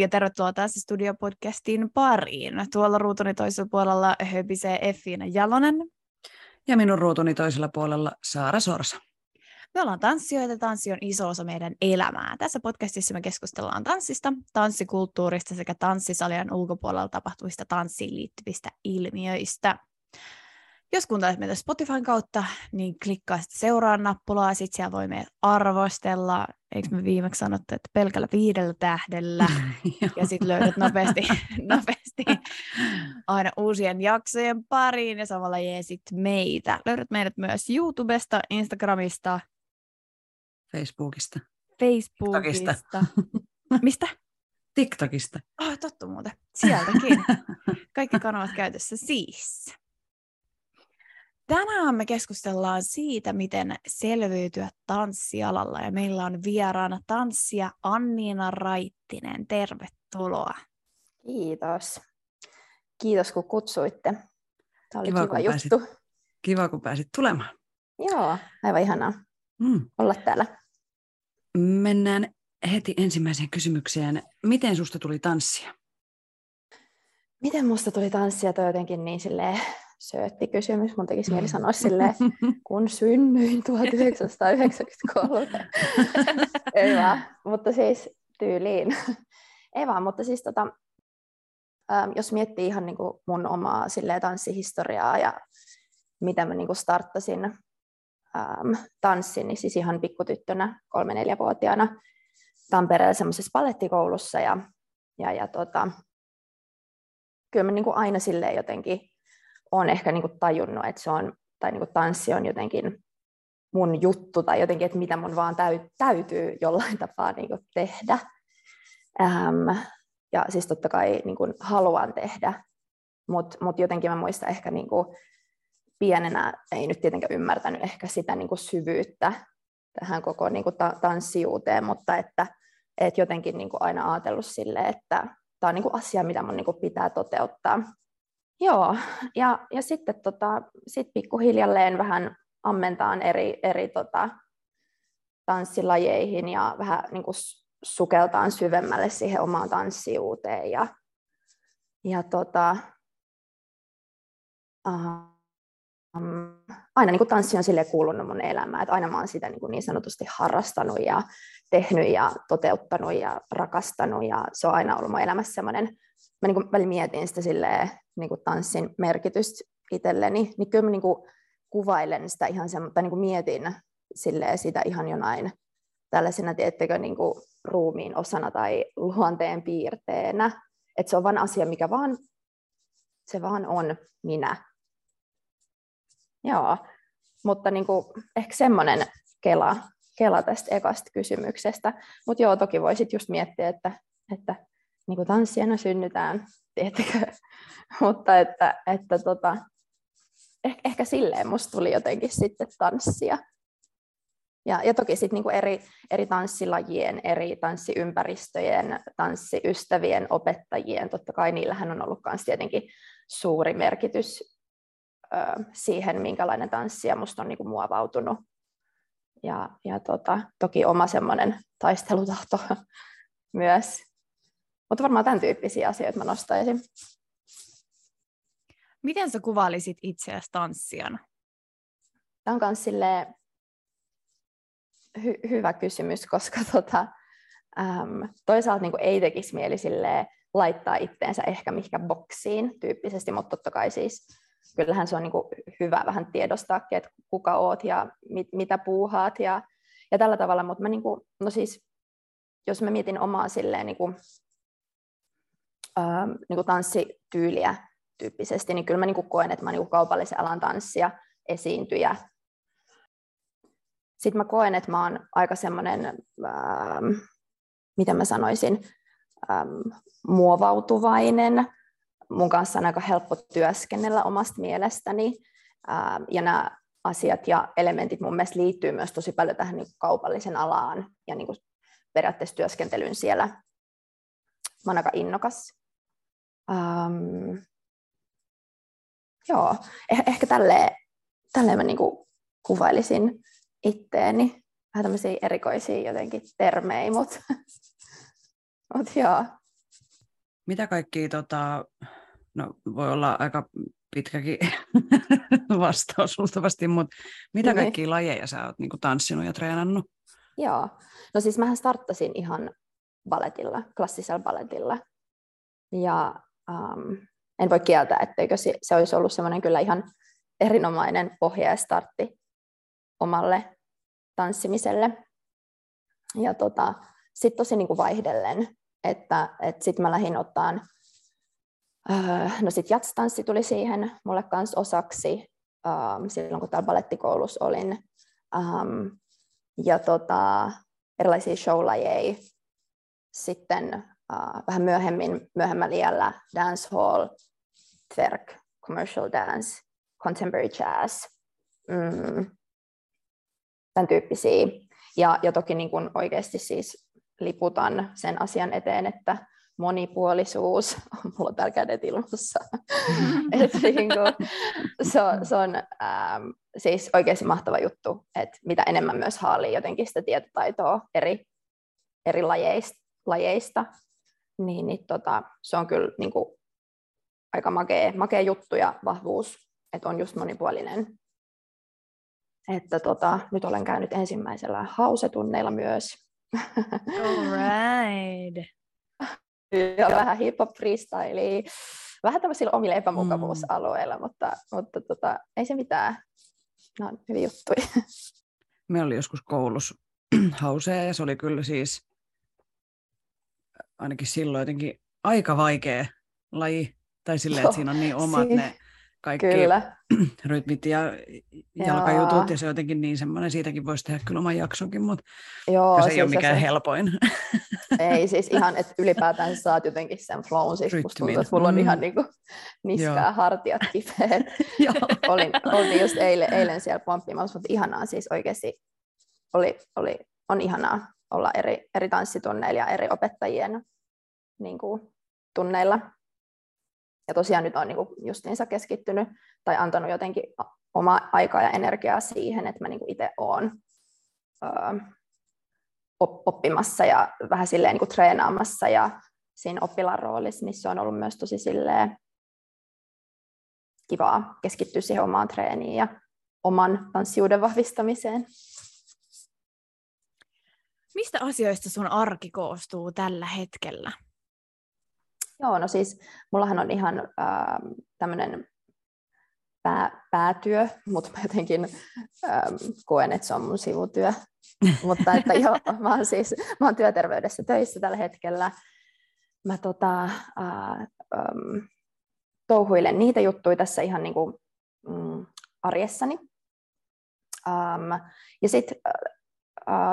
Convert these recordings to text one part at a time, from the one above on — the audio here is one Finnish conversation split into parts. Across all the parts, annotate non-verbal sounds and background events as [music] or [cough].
ja tervetuloa taas Studio-podcastin pariin. Tuolla ruutuni toisella puolella höpisee Effiina Jalonen. Ja minun ruutuni toisella puolella Saara Sorsa. Me ollaan tanssijoita, tanssi on iso osa meidän elämää. Tässä podcastissa me keskustellaan tanssista, tanssikulttuurista sekä tanssisalien ulkopuolella tapahtuvista tanssiin liittyvistä ilmiöistä. Jos kuuntelet meitä Spotifyn kautta, niin klikkaa sitten seuraa nappulaa, sitten siellä voi meidät arvostella. Eikö me viimeksi sanottu, että pelkällä viidellä tähdellä, [laughs] ja sitten löydät nopeasti, [laughs] nopeasti aina uusien jaksojen pariin, ja samalla jeesit meitä. Löydät meidät myös YouTubesta, Instagramista, Facebookista. Facebookista. TikTokista. [laughs] Mistä? TikTokista. Oh, totta muuten. Sieltäkin. Kaikki kanavat käytössä siis. Tänään me keskustellaan siitä, miten selviytyä tanssialalla ja meillä on vieraana tanssia Anniina Raittinen. Tervetuloa. Kiitos. Kiitos kun kutsuitte. Tämä oli kiva, kiva juttu. Pääsit, kiva kun pääsit tulemaan. Joo, aivan ihanaa mm. olla täällä. Mennään heti ensimmäiseen kysymykseen. Miten susta tuli tanssia? Miten musta tuli tanssia? Toi jotenkin niin silleen söötti kysymys. Mun tekisi mieli sanoa silleen, kun synnyin [laughs] 1993. [laughs] Ei vaan, mutta siis tyyliin. Ei vaan, mutta siis tota, ähm, jos miettii ihan niin kuin mun omaa silleen, tanssihistoriaa ja miten mä niin kuin starttasin ähm, tanssin, niin siis ihan pikkutyttönä, kolme-neljävuotiaana Tampereella semmoisessa palettikoulussa ja, ja, ja tota, kyllä mä niin kuin aina silleen jotenkin on ehkä niin kuin tajunnut, että se on, tai niin kuin tanssi on jotenkin mun juttu tai jotenkin, että mitä mun vaan täy, täytyy jollain [laughs] tapaa niin kuin tehdä. Ähm, ja siis totta kai niin kuin haluan tehdä, mutta mut jotenkin mä muistan ehkä niin kuin pienenä, ei nyt tietenkään ymmärtänyt ehkä sitä niin kuin syvyyttä tähän koko niin kuin ta- tanssijuuteen, mutta että et jotenkin niin kuin aina ajatellut sille, että tämä on niin kuin asia, mitä mun niin kuin pitää toteuttaa. Joo, ja, ja sitten tota, sit pikkuhiljalleen vähän ammentaan eri, eri tota, tanssilajeihin ja vähän niin kuin sukeltaan syvemmälle siihen omaan tanssijuuteen. Ja, ja tota, um, aina niin kuin tanssi on sille kuulunut mun elämään, että aina mä oon sitä niin, kuin niin sanotusti harrastanut ja tehnyt ja toteuttanut ja rakastanut ja se on aina ollut mun elämässä semmoinen mä niin kuin mietin sitä silleen, niin kuin tanssin merkitystä itselleni, niin kyllä mä niin kuin kuvailen sitä ihan semmoista, tai niin kuin mietin silleen sitä ihan jonain tällaisena, tiettekö, niin kuin ruumiin osana tai luonteen piirteenä. Että se on vain asia, mikä vaan, se vaan on minä. Joo, mutta niin kuin, ehkä semmoinen kela, kela tästä ekasta kysymyksestä. Mutta joo, toki voisit just miettiä, että, että niin kuin tanssijana synnytään, [laughs] tiettäkö? [laughs] Mutta että, että tota, ehkä, ehkä silleen musta tuli jotenkin sitten tanssia. Ja, ja toki sitten niinku eri, eri tanssilajien, eri tanssiympäristöjen, tanssiystävien, opettajien, totta kai niillähän on ollut myös tietenkin suuri merkitys ö, siihen, minkälainen tanssia musta on niinku muovautunut. Ja, ja tota, toki oma semmoinen taistelutahto [laughs] myös. Mutta varmaan tämän tyyppisiä asioita mä nostaisin. Miten sä kuvailisit itseäsi tanssijana? Tämä on myös hy- hyvä kysymys, koska [laughs] tota, äm, toisaalta niin ei tekisi mieli laittaa itteensä ehkä mihinkä boksiin tyyppisesti, mutta totta kai siis kyllähän se on niin hyvä vähän tiedostaa, että kuka oot ja mit, mitä puuhaat ja, ja tällä tavalla, mutta mä niin kuin, no siis, jos mä mietin omaa silleen niin kuin ähm, niin kuin tanssityyliä tyyppisesti, niin kyllä mä niin kuin koen, että mä niin kuin kaupallisen alan tanssia, esiintyjä, sitten mä koen, että mä oon aika semmoinen, ähm, miten mä sanoisin, ähm, muovautuvainen. Mun kanssa on aika helppo työskennellä omasta mielestäni. Ähm, ja nämä asiat ja elementit mun mielestä liittyy myös tosi paljon tähän niin kaupallisen alaan ja niin kuin periaatteessa työskentelyyn siellä. Mä oon aika innokas. Um, joo, eh- ehkä tälleen, tälleen mä niin kuin kuvailisin itteeni. Vähän tämmöisiä erikoisia jotenkin termejä, mutta [laughs] mut joo. Mitä kaikki, tota, no voi olla aika pitkäkin [laughs] vastaus luultavasti, mutta mitä niin. kaikkia lajeja sä oot niin tanssinut ja treenannut? Joo, no siis mähän starttasin ihan balletilla, klassisella balletilla. Ja um, en voi kieltää, etteikö se, se olisi ollut semmoinen kyllä ihan erinomainen pohja ja startti omalle tanssimiselle. Ja tota, sitten tosi niin kuin vaihdellen, että, että sitten mä lähdin ottaan, öö, no sitten jatstanssi tuli siihen mulle kanssa osaksi öö, silloin, kun täällä balettikoulussa olin. Um, ja tota, erilaisia showlajeja. Sitten uh, vähän myöhemmin, myöhemmällä iällä dancehall, twerk, commercial dance, contemporary jazz, mm, tämän tyyppisiä. Ja, ja toki niin kuin oikeasti siis liputan sen asian eteen, että monipuolisuus on mulla täällä kädet ilmassa. [laughs] niin kuin, se on, se on ähm, siis oikeasti mahtava juttu, että mitä enemmän myös haalii jotenkin sitä tietotaitoa eri, eri lajeista, lajeista niin, niin tota, se on kyllä niin kuin, aika makea, makea juttu ja vahvuus, että on just monipuolinen. Että tota, nyt olen käynyt ensimmäisellä hausetunneilla myös. All right. ja vähän hip-hop freestyle, vähän tämmöisillä omilla epämukavuusalueilla, mm. mutta, mutta tota, ei se mitään. No on hyviä juttuja. Meillä oli joskus koulussa [clears throat] hausea ja se oli kyllä siis ainakin silloin jotenkin aika vaikea laji. Tai silleen, että siinä on niin omat ne kaikki kyllä. [clears throat] rytmit ja jalkajutut, ja se on jotenkin niin semmoinen, siitäkin voisi tehdä kyllä oman jaksonkin, mutta Joo, se ei siis ole mikään se... helpoin. [laughs] Ei, siis ihan, että ylipäätään saat jotenkin sen flown, siis musta tuntuu, että mulla on mm. ihan niin kuin niskaa Joo. hartiat kipeät. [laughs] [laughs] olin, olin just eilen, eilen siellä pomppimassa, mutta ihanaa siis oikeasti oli, oli, on ihanaa olla eri, eri tanssitunneilla ja eri opettajien niin kuin, tunneilla ja tosiaan nyt on niin kuin justiinsa keskittynyt tai antanut jotenkin omaa aikaa ja energiaa siihen, että mä niin kuin itse olen öö, oppimassa ja vähän silleen niin kuin treenaamassa ja siinä oppilaan roolissa, niin se on ollut myös tosi silleen kivaa keskittyä siihen omaan treeniin ja oman tanssiuden vahvistamiseen. Mistä asioista sun arki koostuu tällä hetkellä? Joo, no siis mullahan on ihan äh, tämmöinen pää, päätyö, mutta mä jotenkin ähm, koen, että se on mun sivutyö. [laughs] mutta että joo, mä oon siis mä oon työterveydessä töissä tällä hetkellä. Mä tota, äh, ähm, touhuilen niitä juttuja tässä ihan niin kuin, mm, arjessani. Um, ja sitten uh,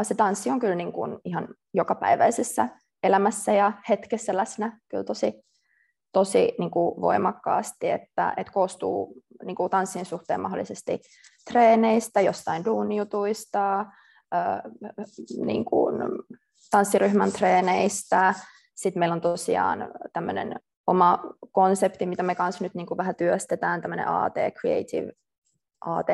se tanssi on kyllä niin kuin ihan jokapäiväisessä elämässä ja hetkessä läsnä kyllä tosi, tosi niin kuin voimakkaasti, että, että koostuu niin kuin tanssin suhteen mahdollisesti treeneistä, jostain duunijutuista, niin kuin tanssiryhmän treeneistä. Sitten meillä on tosiaan tämmöinen oma konsepti, mitä me kanssa nyt niin kuin vähän työstetään, tämmöinen AT, Creative AT,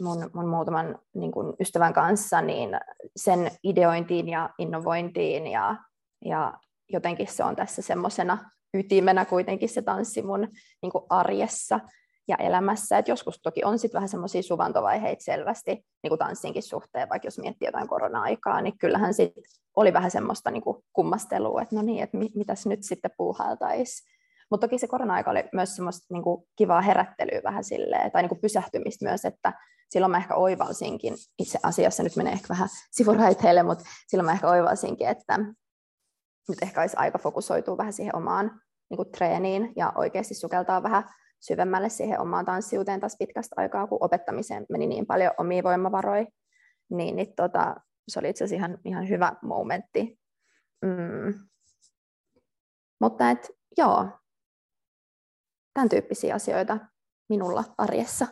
mun, mun muutaman niin kuin ystävän kanssa, niin sen ideointiin ja innovointiin ja ja jotenkin se on tässä semmoisena ytimenä kuitenkin se tanssi mun niin arjessa ja elämässä. Et joskus toki on sitten vähän semmoisia suvantovaiheita selvästi niin kuin tanssinkin suhteen, vaikka jos miettii jotain korona-aikaa, niin kyllähän sitten oli vähän semmoista niin kuin kummastelua, että no niin, että mitäs nyt sitten puuhailtaisiin. Mutta toki se korona-aika oli myös semmoista niin kuin kivaa herättelyä vähän silleen, tai niin kuin pysähtymistä myös, että silloin mä ehkä oivalsinkin, itse asiassa nyt menee ehkä vähän sivuraiteille, mutta silloin mä ehkä oivalsinkin, että nyt ehkä olisi aika fokusoitua vähän siihen omaan niin kuin treeniin ja oikeasti sukeltaa vähän syvemmälle siihen omaan tanssiuteen taas pitkästä aikaa, kun opettamiseen meni niin paljon omia voimavaroja. niin, niin tota, se oli itse asiassa ihan, ihan hyvä momentti. Mm. Mutta et, joo, tämän tyyppisiä asioita minulla arjessa.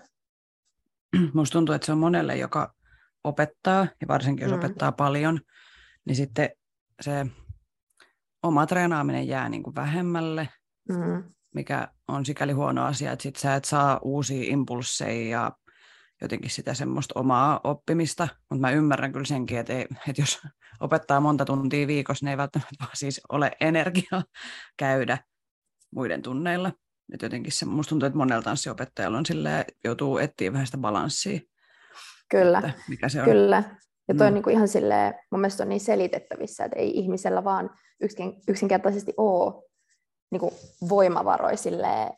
[clears throat] Musta tuntuu, että se on monelle, joka opettaa, ja varsinkin jos mm. opettaa paljon, niin sitten se oma treenaaminen jää niin kuin vähemmälle, mm. mikä on sikäli huono asia, että sit sä et saa uusia impulseja ja jotenkin sitä semmoista omaa oppimista, mutta mä ymmärrän kyllä senkin, että, ei, että jos [laughs] opettaa monta tuntia viikossa, niin ei välttämättä vaan siis ole energiaa [laughs] käydä muiden tunneilla. Et jotenkin se, musta tuntuu, että monella tanssiopettajalla on silleen, joutuu etsiä vähän sitä balanssia. Kyllä, että mikä se on. kyllä. Ja toi mm. on niin kuin ihan silleen, mun mielestä on niin selitettävissä, että ei ihmisellä vaan yksin, yksinkertaisesti ole niin kuin voimavaroja silleen,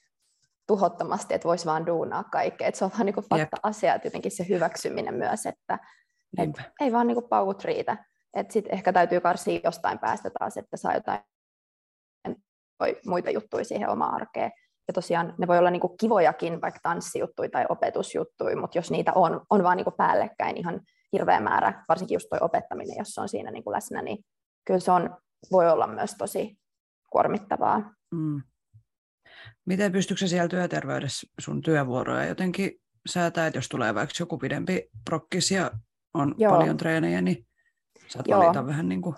tuhottomasti, että voisi vaan duunaa kaikkea. Että se on vaan niin fakta-asia, että jotenkin se hyväksyminen myös, että et ei vaan niin paukut riitä. Että sitten ehkä täytyy karsia jostain päästä taas, että saa jotain muita juttuja siihen omaan arkeen. Ja tosiaan ne voi olla niin kivojakin, vaikka tanssijuttuja tai opetusjuttuja, mutta jos niitä on, on vaan niin päällekkäin ihan hirveä määrä, varsinkin just toi opettaminen, jos se on siinä niin läsnä, niin kyllä se on, voi olla myös tosi kuormittavaa. Mm. Miten pystyykö siellä työterveydessä sun työvuoroja jotenkin säätää, että jos tulee vaikka joku pidempi prokkis ja on Joo. paljon treenejä, niin saat Joo. valita vähän niin kuin...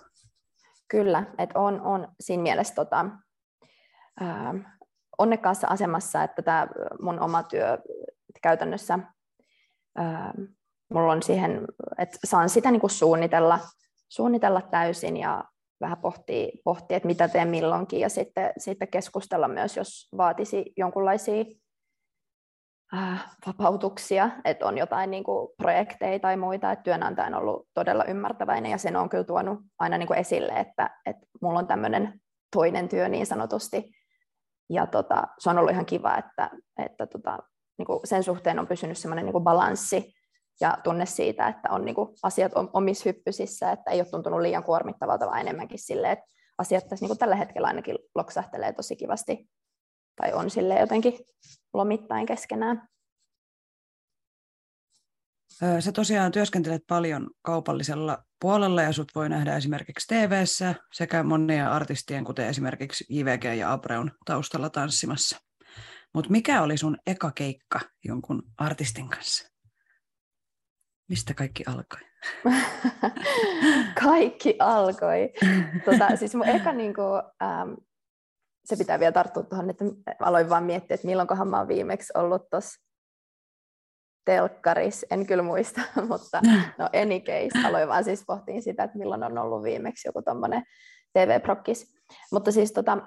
Kyllä, että on, on siinä mielessä tota, äh, onnekkaassa asemassa, että tämä mun oma työ käytännössä, äh, mulla on siihen, että saan sitä niin kuin suunnitella, suunnitella täysin ja vähän pohtii, pohtii, että mitä teen milloinkin. Ja sitten, sitten keskustella myös, jos vaatisi jonkinlaisia äh, vapautuksia, että on jotain niin kuin, projekteja tai muita, että työnantaja on ollut todella ymmärtäväinen ja sen on kyllä tuonut aina niin kuin esille, että, että mulla on tämmöinen toinen työ niin sanotusti ja tota, se on ollut ihan kiva, että, että tota, niin kuin sen suhteen on pysynyt semmoinen niin balanssi ja tunne siitä, että on niin kuin asiat omissa hyppysissä, että ei ole tuntunut liian kuormittavalta, vaan enemmänkin silleen, että asiat tässä niin kuin tällä hetkellä ainakin loksahtelee tosi kivasti tai on sille jotenkin lomittain keskenään. Sä tosiaan työskentelet paljon kaupallisella puolella ja sut voi nähdä esimerkiksi tv sekä monia artistien, kuten esimerkiksi JVG ja Abreun taustalla tanssimassa. Mutta mikä oli sun eka keikka jonkun artistin kanssa? Mistä kaikki alkoi? [laughs] kaikki alkoi. Tota, siis mun eka niinku, ähm, se pitää vielä tarttua tuohon, että aloin vaan miettiä, että milloinkohan mä oon viimeksi ollut tuossa telkkaris, en kyllä muista, [laughs] mutta [laughs] no any case, aloin vaan siis pohtiin sitä, että milloin on ollut viimeksi joku tuommoinen TV-prokkis. Mutta siis tota,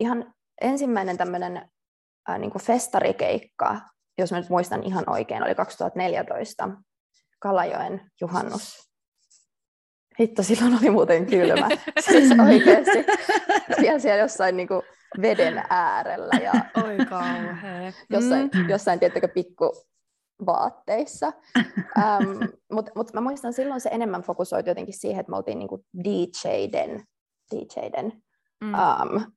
ihan ensimmäinen tämmöinen äh, niin festarikeikka, jos mä nyt muistan ihan oikein, oli 2014 Kalajoen juhannus. Hitto, silloin oli muuten kylmä. [laughs] siis oikeasti. Vielä siellä jossain niin kuin veden äärellä. Ja Oi Jossain, mm. jossain tiettäkö, pikku vaatteissa. um, [laughs] Mutta mut mä muistan silloin se enemmän fokusoitu jotenkin siihen, että me oltiin niinku DJden, DJden mm. um,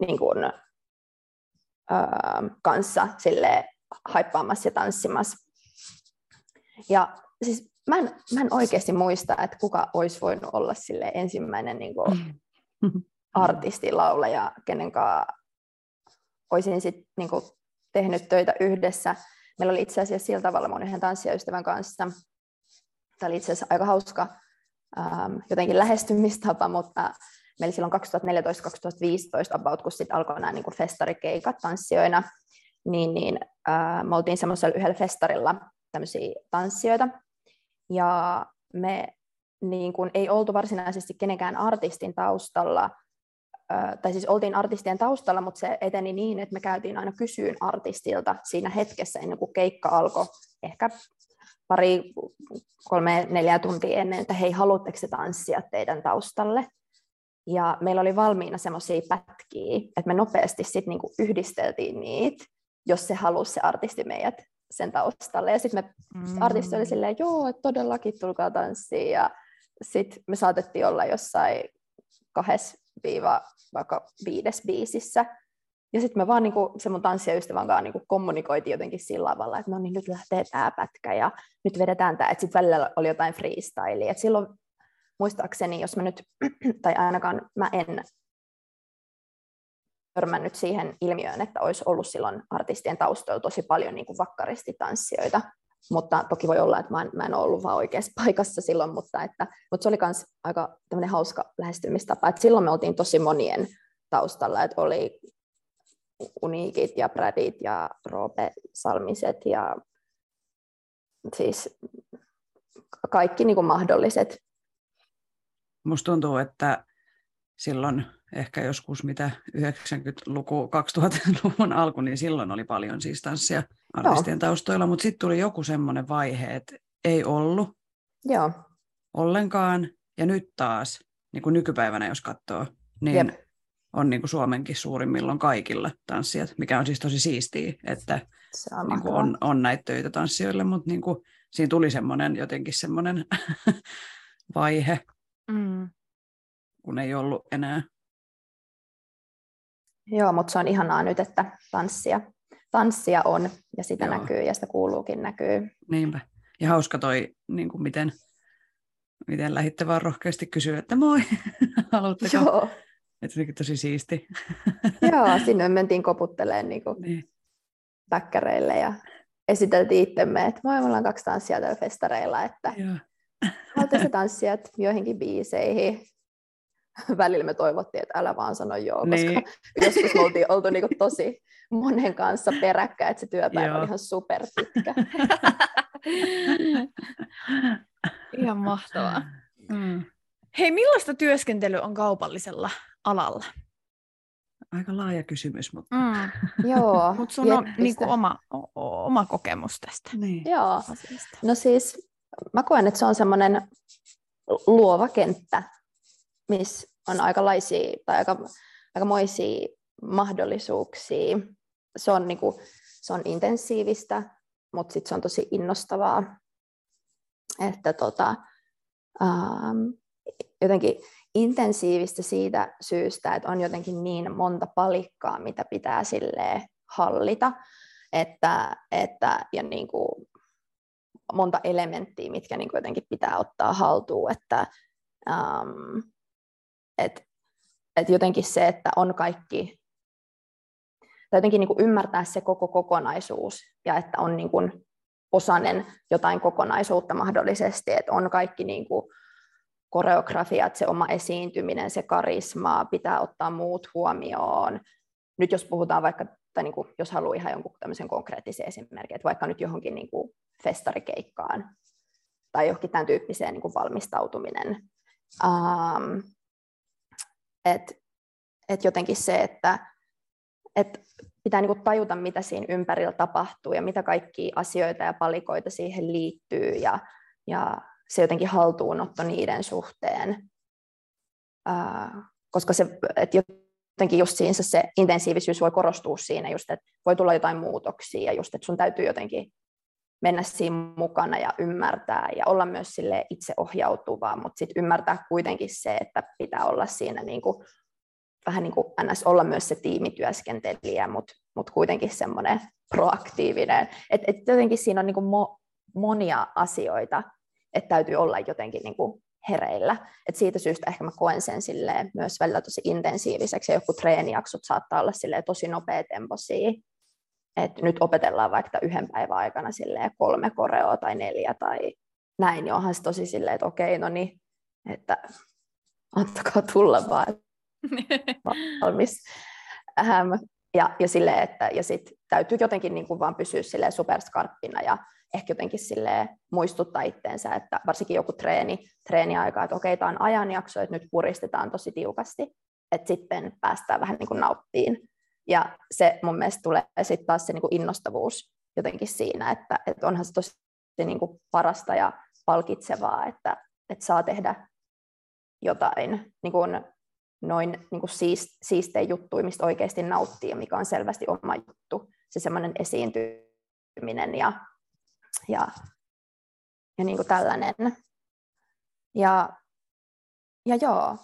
niinku, um, kanssa sille haippaamassa ja tanssimassa. Ja siis mä en, mä en oikeasti muista, että kuka olisi voinut olla sille ensimmäinen [laughs] niin kuin, artisti, laulaja, kenen kanssa olisin sit, niin kuin, tehnyt töitä yhdessä. Meillä oli itse asiassa sillä tavalla mun yhden tanssijaystävän kanssa. Tämä oli itse asiassa aika hauska ähm, jotenkin lähestymistapa, mutta meillä silloin 2014-2015 about, kun sitten alkoi nämä niin kuin festarikeikat tanssijoina, niin, niin äh, me oltiin semmoisella yhdellä festarilla tämmöisiä tanssijoita, ja me niin kuin, ei oltu varsinaisesti kenenkään artistin taustalla, tai siis oltiin artistien taustalla, mutta se eteni niin, että me käytiin aina kysyyn artistilta siinä hetkessä ennen kuin keikka alkoi, ehkä pari, kolme, neljä tuntia ennen, että hei, haluatteko tanssia teidän taustalle? Ja meillä oli valmiina semmoisia pätkiä, että me nopeasti sitten niinku yhdisteltiin niitä, jos se halusi se artisti meidät sen taustalle. Ja sitten me mm. artisti oli silleen, joo, että todellakin tulkaa tanssiin. Ja sitten me saatettiin olla jossain kahdessa viiva vaikka viides biisissä. ja sitten me vaan niinku, se mun tanssijaystävän kanssa niinku kommunikoitiin jotenkin sillä tavalla, että no niin nyt lähtee tämä pätkä ja nyt vedetään tämä, että sitten välillä oli jotain freestylea. Et silloin muistaakseni, jos mä nyt, [clears throat] tai ainakaan mä en törmännyt siihen ilmiöön, että olisi ollut silloin artistien taustoilla tosi paljon niin kuin vakkaristitanssijoita, mutta toki voi olla, että mä en, mä en ollut vaan oikeassa [laughs] paikassa silloin, mutta, että, mutta se oli myös aika hauska lähestymistapa, että silloin me oltiin tosi monien taustalla, että oli Uniikit ja Bradit ja Roope Salmiset ja siis kaikki niin kuin mahdolliset. Musta tuntuu, että silloin ehkä joskus mitä 90-luku, 2000-luvun alku, niin silloin oli paljon siis tanssia artistien Joo. taustoilla, mutta sitten tuli joku semmoinen vaihe, että ei ollut Joo. ollenkaan, ja nyt taas, niin kuin nykypäivänä jos katsoo, niin Jep. on niin kuin Suomenkin suurimmillaan kaikilla tanssijat, mikä on siis tosi siistiä, että niin kuin on, on näitä töitä tanssijoille, mutta niin kuin, siinä tuli semmoinen jotenkin semmoinen [laughs] vaihe, mm. kun ei ollut enää Joo, mutta se on ihanaa nyt, että tanssia, tanssia on ja sitä Joo. näkyy ja sitä kuuluukin näkyy. Niinpä. Ja hauska toi, niin kuin miten, miten lähditte vaan rohkeasti kysyä, että moi, [laughs] haluatteko? Joo. Että se tosi siisti. [laughs] Joo, sinne mentiin koputtelemaan niin kuin niin. päkkäreille ja esiteltiin itsemme, että moi, me ollaan kaksi tanssia tällä festareilla, että haluatte tanssijat joihinkin biiseihin, [laughs] välillä me toivottiin, että älä vaan sano joo, koska niin. [laughs] joskus me oltiin oltu niinku tosi monen kanssa peräkkäin, että se työpäivä oli ihan super pitkä. [laughs] ihan mahtavaa. Mm. Hei, millaista työskentely on kaupallisella alalla? Aika laaja kysymys, mutta... Mm. Joo. Mutta sun on niin kuin oma, o, oma kokemus tästä. Niin. Joo. Asiasta. No siis mä koen, että se on semmoinen luova kenttä, missä on aikalaisia tai aika, aikamoisia mahdollisuuksia. Se on, niinku, se on intensiivistä, mutta sitten se on tosi innostavaa. Että tota, ähm, jotenkin intensiivistä siitä syystä, että on jotenkin niin monta palikkaa, mitä pitää sille hallita, että, että ja niin kuin monta elementtiä, mitkä niin kuin jotenkin pitää ottaa haltuun, että ähm, et, et jotenkin se, että on kaikki, tai jotenkin niin kuin ymmärtää se koko kokonaisuus ja että on niin kuin osanen jotain kokonaisuutta mahdollisesti, että on kaikki niin kuin koreografiat, se oma esiintyminen, se karisma, pitää ottaa muut huomioon. Nyt jos puhutaan vaikka, tai niin kuin, jos haluaa ihan jonkun tämmöisen konkreettisen esimerkin, että vaikka nyt johonkin niin kuin festarikeikkaan tai johonkin tämän tyyppiseen niin kuin valmistautuminen, um, että et jotenkin se, että et pitää niinku tajuta, mitä siinä ympärillä tapahtuu ja mitä kaikkia asioita ja palikoita siihen liittyy ja, ja se jotenkin haltuunotto niiden suhteen. Ää, koska se, et jotenkin just siinä se intensiivisyys voi korostua siinä, just, että voi tulla jotain muutoksia ja just, että sun täytyy jotenkin mennä siinä mukana ja ymmärtää ja olla myös sille itseohjautuvaa, mutta sitten ymmärtää kuitenkin se, että pitää olla siinä niin kuin, vähän niin kuin ns. olla myös se tiimityöskentelijä, mutta mut kuitenkin semmoinen proaktiivinen. Et, et jotenkin siinä on niin kuin mo, monia asioita, että täytyy olla jotenkin niin kuin hereillä. Et siitä syystä ehkä mä koen sen myös välillä tosi intensiiviseksi, ja joku treenijaksot saattaa olla tosi nopeatempoisia, että nyt opetellaan vaikka yhden päivän aikana kolme koreoa tai neljä tai näin, niin onhan se tosi silleen, että okei, no niin, että antakaa tulla vaan [laughs] valmis. Ähm, ja, ja, sille, että, ja sit täytyy jotenkin niin kuin vaan pysyä silleen superskarppina ja ehkä jotenkin sille muistuttaa itteensä, että varsinkin joku treeni, treeniaika, että okei, tämä on ajanjakso, että nyt puristetaan tosi tiukasti, että sitten päästään vähän niin kuin nauttiin ja se mun mielestä tulee sitten taas se niin kuin innostavuus jotenkin siinä, että, että onhan se tosi niin kuin parasta ja palkitsevaa, että, että saa tehdä jotain niin kuin noin niin kuin siist, siistejä juttuja, mistä oikeasti nauttii, mikä on selvästi oma juttu, se semmoinen esiintyminen ja, ja, ja niin kuin tällainen. Ja, ja joo,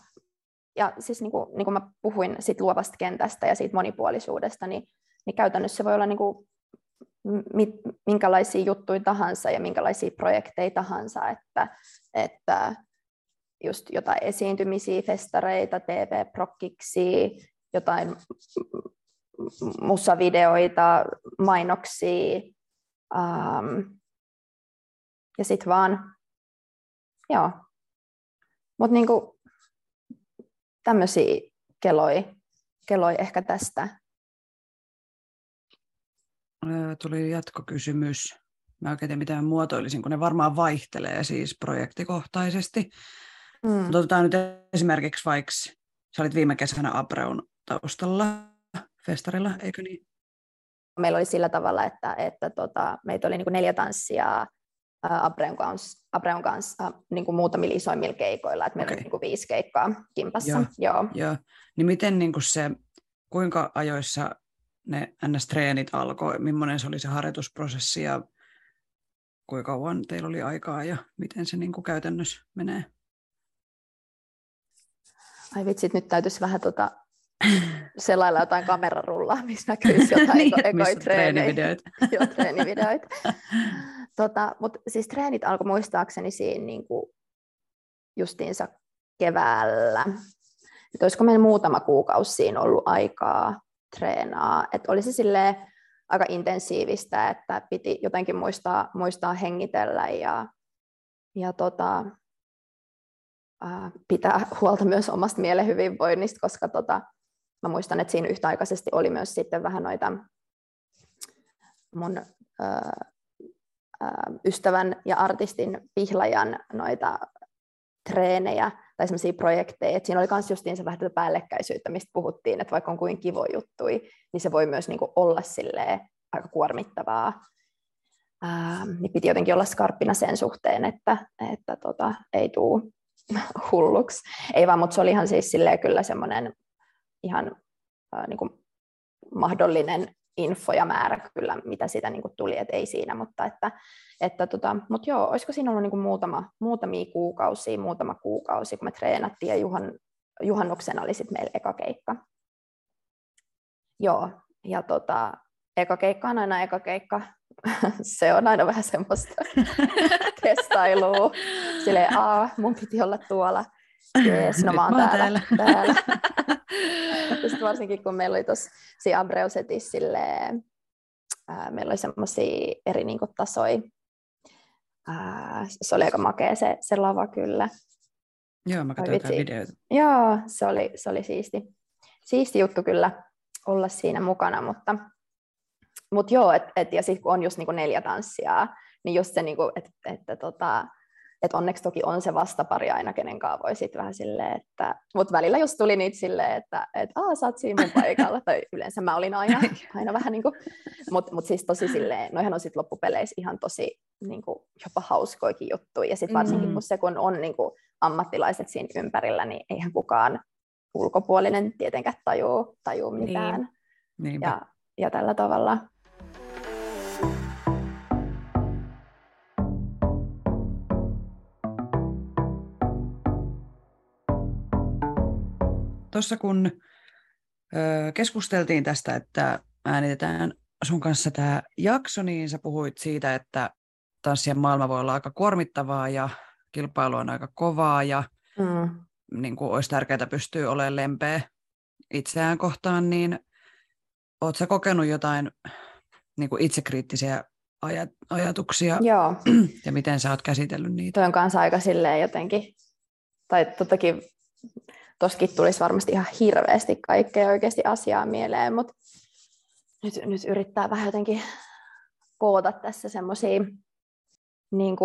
ja siis niin kuin, niin kuin mä puhuin sit luovasta kentästä ja siitä monipuolisuudesta, niin, niin käytännössä se voi olla niin kuin minkälaisia juttuja tahansa ja minkälaisia projekteja tahansa, että, että just jotain esiintymisiä, festareita, TV-prokkiksi, jotain musavideoita, mainoksia, um, ja sitten vaan, joo. Mutta niinku, tämmöisiä keloi, keloi ehkä tästä. Tuli jatkokysymys. Mä oikein tiedä, mitä muotoilisin, kun ne varmaan vaihtelee siis projektikohtaisesti. Mm. Otetaan nyt esimerkiksi vaikka, sä olit viime kesänä Abreun taustalla festarilla, eikö niin? Meillä oli sillä tavalla, että, että tota, meitä oli niin neljä tanssia Abreun kanssa, Abreun kanssa niin kuin muutamilla isoimmilla keikoilla, että meillä okay. oli niin kuin viisi keikkaa kimpassa. Joo, Joo. Joo. Niin miten niin kuin se, kuinka ajoissa ne NS-treenit alkoi, millainen se oli se harjoitusprosessi ja kuinka kauan teillä oli aikaa ja miten se niin kuin käytännössä menee? Ai vitsit, nyt täytyisi vähän tota, [laughs] selailla jotain kamerarullaa, missä näkyisi [laughs] jotain niin, ekoja treenivideoita. [laughs] Joo, treenivideoita. Tota, Mutta siis treenit alkoi muistaakseni siinä niinku justiinsa keväällä. Et olisiko meillä muutama kuukausi siinä ollut aikaa treenaa. Et olisi silleen aika intensiivistä, että piti jotenkin muistaa, muistaa hengitellä ja, ja tota, pitää huolta myös omasta mielen hyvinvoinnista, koska tota, mä muistan, että siinä yhtäaikaisesti oli myös sitten vähän noita mun ystävän ja artistin pihlajan noita treenejä tai semmoisia projekteja. Et siinä oli myös justiin se vähän tätä päällekkäisyyttä, mistä puhuttiin, että vaikka on kuin kivo juttui, niin se voi myös niinku olla aika kuormittavaa. Ähm, niin piti jotenkin olla skarppina sen suhteen, että, että tota, ei tule [laughs] hulluksi. Ei vaan, mutta se oli ihan siis kyllä semmoinen ihan äh, niin kuin mahdollinen info ja määrä kyllä, mitä siitä niin kuin tuli, että ei siinä, mutta että, että tota, mut joo, olisiko siinä ollut niin kuin muutama, muutamia kuukausia, muutama kuukausi, kun me treenattiin ja juhan, juhannuksena oli sitten meillä eka keikka. Joo, ja tota, eka keikka on aina eka keikka. [laughs] se on aina vähän semmoista [laughs] testailua. Silleen, aa, mun piti olla tuolla. Jees, no mä oon täällä. täällä. täällä. [laughs] Sitten varsinkin kun meillä oli tuossa Abreusetissa silleen, ää, meillä oli semmoisia eri niin kuin, tasoja. Ää, se oli aika makea se, se lava kyllä. Joo, mä katsoin jotain videoita. Joo, se oli, se oli siisti. siisti juttu kyllä olla siinä mukana, mutta mutta joo, et, et, ja sitten kun on just niinku neljä tanssia, niin just se, niinku, että et, tota, et onneksi toki on se vastapari aina, kenen kanssa voi sitten vähän silleen, että, mutta välillä just tuli niitä silleen, että et, Aa, sä oot siinä mun paikalla, tai yleensä mä olin aina, [laughs] aina vähän niin kuin, mutta mut siis tosi silleen, noihän on sitten loppupeleissä ihan tosi niin kuin, jopa hauskoikin juttuja, ja sitten varsinkin mm. kun se, kun on niin kuin, ammattilaiset siinä ympärillä, niin eihän kukaan ulkopuolinen tietenkään tajuu, tajuu mitään. Niin. Ja, ja tällä tavalla. Tuossa kun ö, keskusteltiin tästä, että äänitetään sun kanssa tämä jakso, niin sä puhuit siitä, että tanssien maailma voi olla aika kuormittavaa ja kilpailu on aika kovaa ja mm. niin kuin olisi tärkeää pystyä olemaan lempeä itseään kohtaan, niin oletko sä kokenut jotain niin kuin itsekriittisiä ajat- ajatuksia Joo. [clears throat] ja miten sä oot käsitellyt niitä? Toi on kanssa aika silleen jotenkin, tai tottakin toskin tulisi varmasti ihan hirveästi kaikkea oikeasti asiaa mieleen, mutta nyt, nyt yrittää vähän jotenkin koota tässä semmoisia niin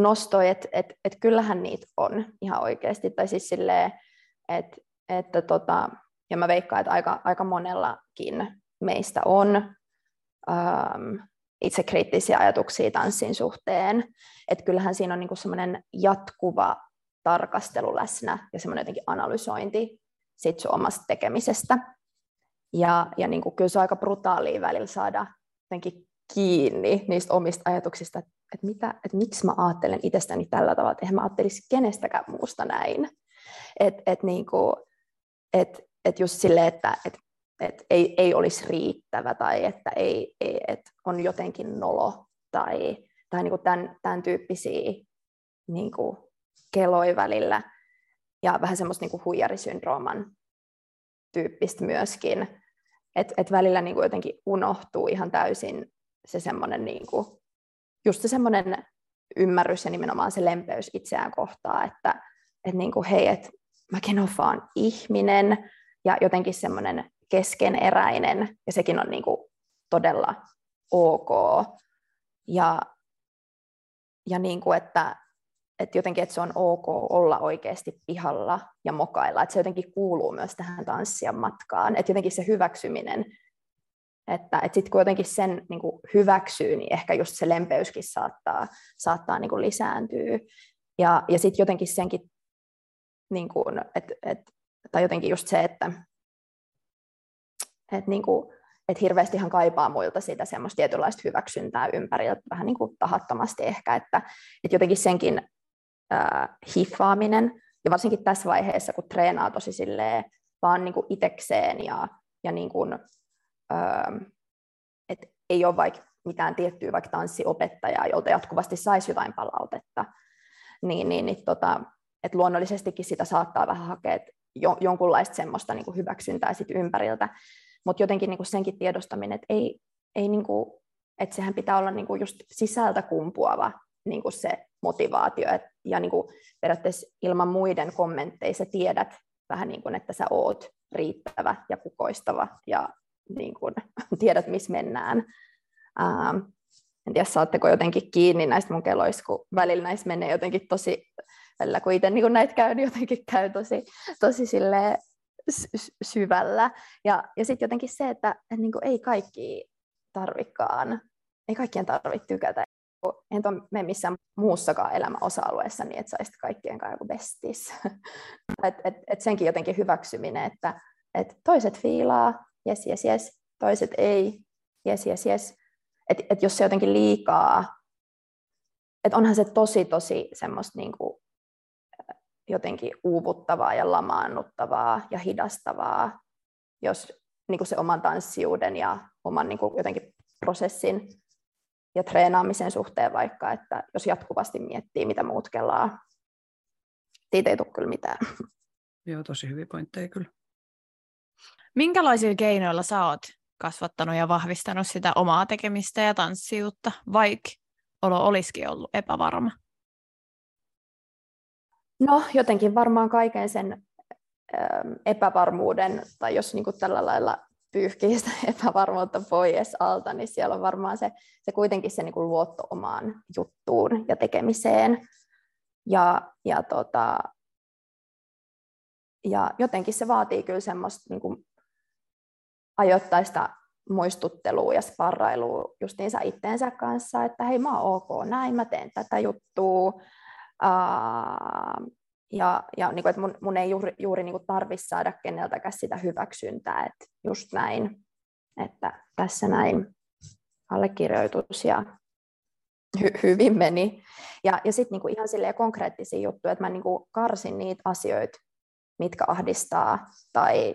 nostoja, että et, et kyllähän niitä on ihan oikeasti, tai siis silleen, että, että tota, ja mä veikkaan, että aika, aika monellakin meistä on ähm, itsekriittisiä ajatuksia tanssin suhteen, että kyllähän siinä on niinku semmoinen jatkuva tarkastelu läsnä ja semmoinen jotenkin analysointi siitä sun omasta tekemisestä. Ja, ja niin kuin, kyllä se on aika brutaalia välillä saada jotenkin kiinni niistä omista ajatuksista, että, että, mitä, että miksi mä ajattelen itsestäni tällä tavalla, että eihän mä ajattelisi kenestäkään muusta näin. Et, et niin kuin, et, et just silleen, että et, et ei, ei olisi riittävä tai että ei, ei, et on jotenkin nolo tai, tai niin kuin tämän, tämän tyyppisiä niin kuin keloi välillä. Ja vähän semmoista niin kuin huijarisyndrooman tyyppistä myöskin, että et välillä niin kuin jotenkin unohtuu ihan täysin se semmoinen niin kuin, just se semmoinen ymmärrys ja nimenomaan se lempeys itseään kohtaa, että et niin kuin, hei, että mäkin olen vaan ihminen ja jotenkin semmoinen keskeneräinen. Ja sekin on niin kuin todella ok. Ja, ja niin kuin, että, että jotenkin, että se on ok olla oikeasti pihalla ja mokailla, että se jotenkin kuuluu myös tähän tanssia matkaan, että jotenkin se hyväksyminen, että, että sitten kun jotenkin sen niin kuin hyväksyy, niin ehkä just se lempeyskin saattaa, saattaa niin kuin lisääntyä. Ja, ja sitten jotenkin senkin, niin kuin, että, että, tai jotenkin just se, että, että, niin kuin, että hirveästi hän kaipaa muilta sitä semmoista tietynlaista hyväksyntää ympäriltä, vähän niin kuin tahattomasti ehkä, että, että jotenkin senkin äh, hiffaaminen, ja varsinkin tässä vaiheessa, kun treenaa tosi silleen, vaan niin kuin itekseen ja, ja niin kuin, äh, et ei ole vaikka mitään tiettyä vaikka tanssiopettajaa, jolta jatkuvasti saisi jotain palautetta, niin, niin, niin tota, et luonnollisestikin sitä saattaa vähän hakea jo, jonkunlaista semmoista niin kuin hyväksyntää sit ympäriltä, mutta jotenkin niin kuin senkin tiedostaminen, että ei, ei niin kuin, että sehän pitää olla niin kuin just sisältä kumpuava niin kuin se motivaatio, et, ja niin kuin periaatteessa ilman muiden kommentteja sä tiedät vähän niin kuin, että sä oot riittävä ja kukoistava ja niin kuin, [laughs] tiedät, missä mennään. Ähm, en tiedä, saatteko jotenkin kiinni näistä mun keloista, kun välillä näistä menee jotenkin tosi, välillä kun itse niin näitä käy, niin [laughs] jotenkin käy tosi, tosi silleen syvällä. Ja, ja sitten jotenkin se, että, että niin ei kaikki tarvikaan, ei kaikkien tarvitse tykätä. En mene missään muussakaan elämän osa-alueessa niin, että saisit kaikkien kanssa joku bestis. [laughs] et, et, et senkin jotenkin hyväksyminen, että et toiset fiilaa, jes, jes, jes, toiset ei, jes, jes, jes. Että et jos se jotenkin liikaa, että onhan se tosi, tosi semmoista niin kuin jotenkin uuvuttavaa ja lamaannuttavaa ja hidastavaa, jos niin kuin se oman tanssijuuden ja oman niin kuin jotenkin prosessin ja treenaamisen suhteen vaikka, että jos jatkuvasti miettii, mitä muut kelaa, siitä ei tule kyllä mitään. Joo, tosi hyviä pointteja kyllä. Minkälaisilla keinoilla sä oot kasvattanut ja vahvistanut sitä omaa tekemistä ja tanssijuutta, vaikka olo olisikin ollut epävarma? No jotenkin varmaan kaiken sen epävarmuuden, tai jos niin kuin tällä lailla pyyhkii sitä [laughs] epävarmuutta pois alta, niin siellä on varmaan se, se kuitenkin se niin kuin luotto omaan juttuun ja tekemiseen. Ja, ja, tota, ja jotenkin se vaatii kyllä semmoista niin kuin ajoittaista muistuttelua ja sparrailua justiinsa itteensä kanssa, että hei mä oon ok, näin mä teen tätä juttua, Uh, ja, ja niin kuin, että mun, mun ei juuri, juuri niin tarvitse saada keneltäkään sitä hyväksyntää, että just näin, että tässä näin allekirjoitus ja hy, hyvin meni. Ja, ja sitten niin ihan silleen konkreettisia juttuja, että mä niin kuin karsin niitä asioita, mitkä ahdistaa tai,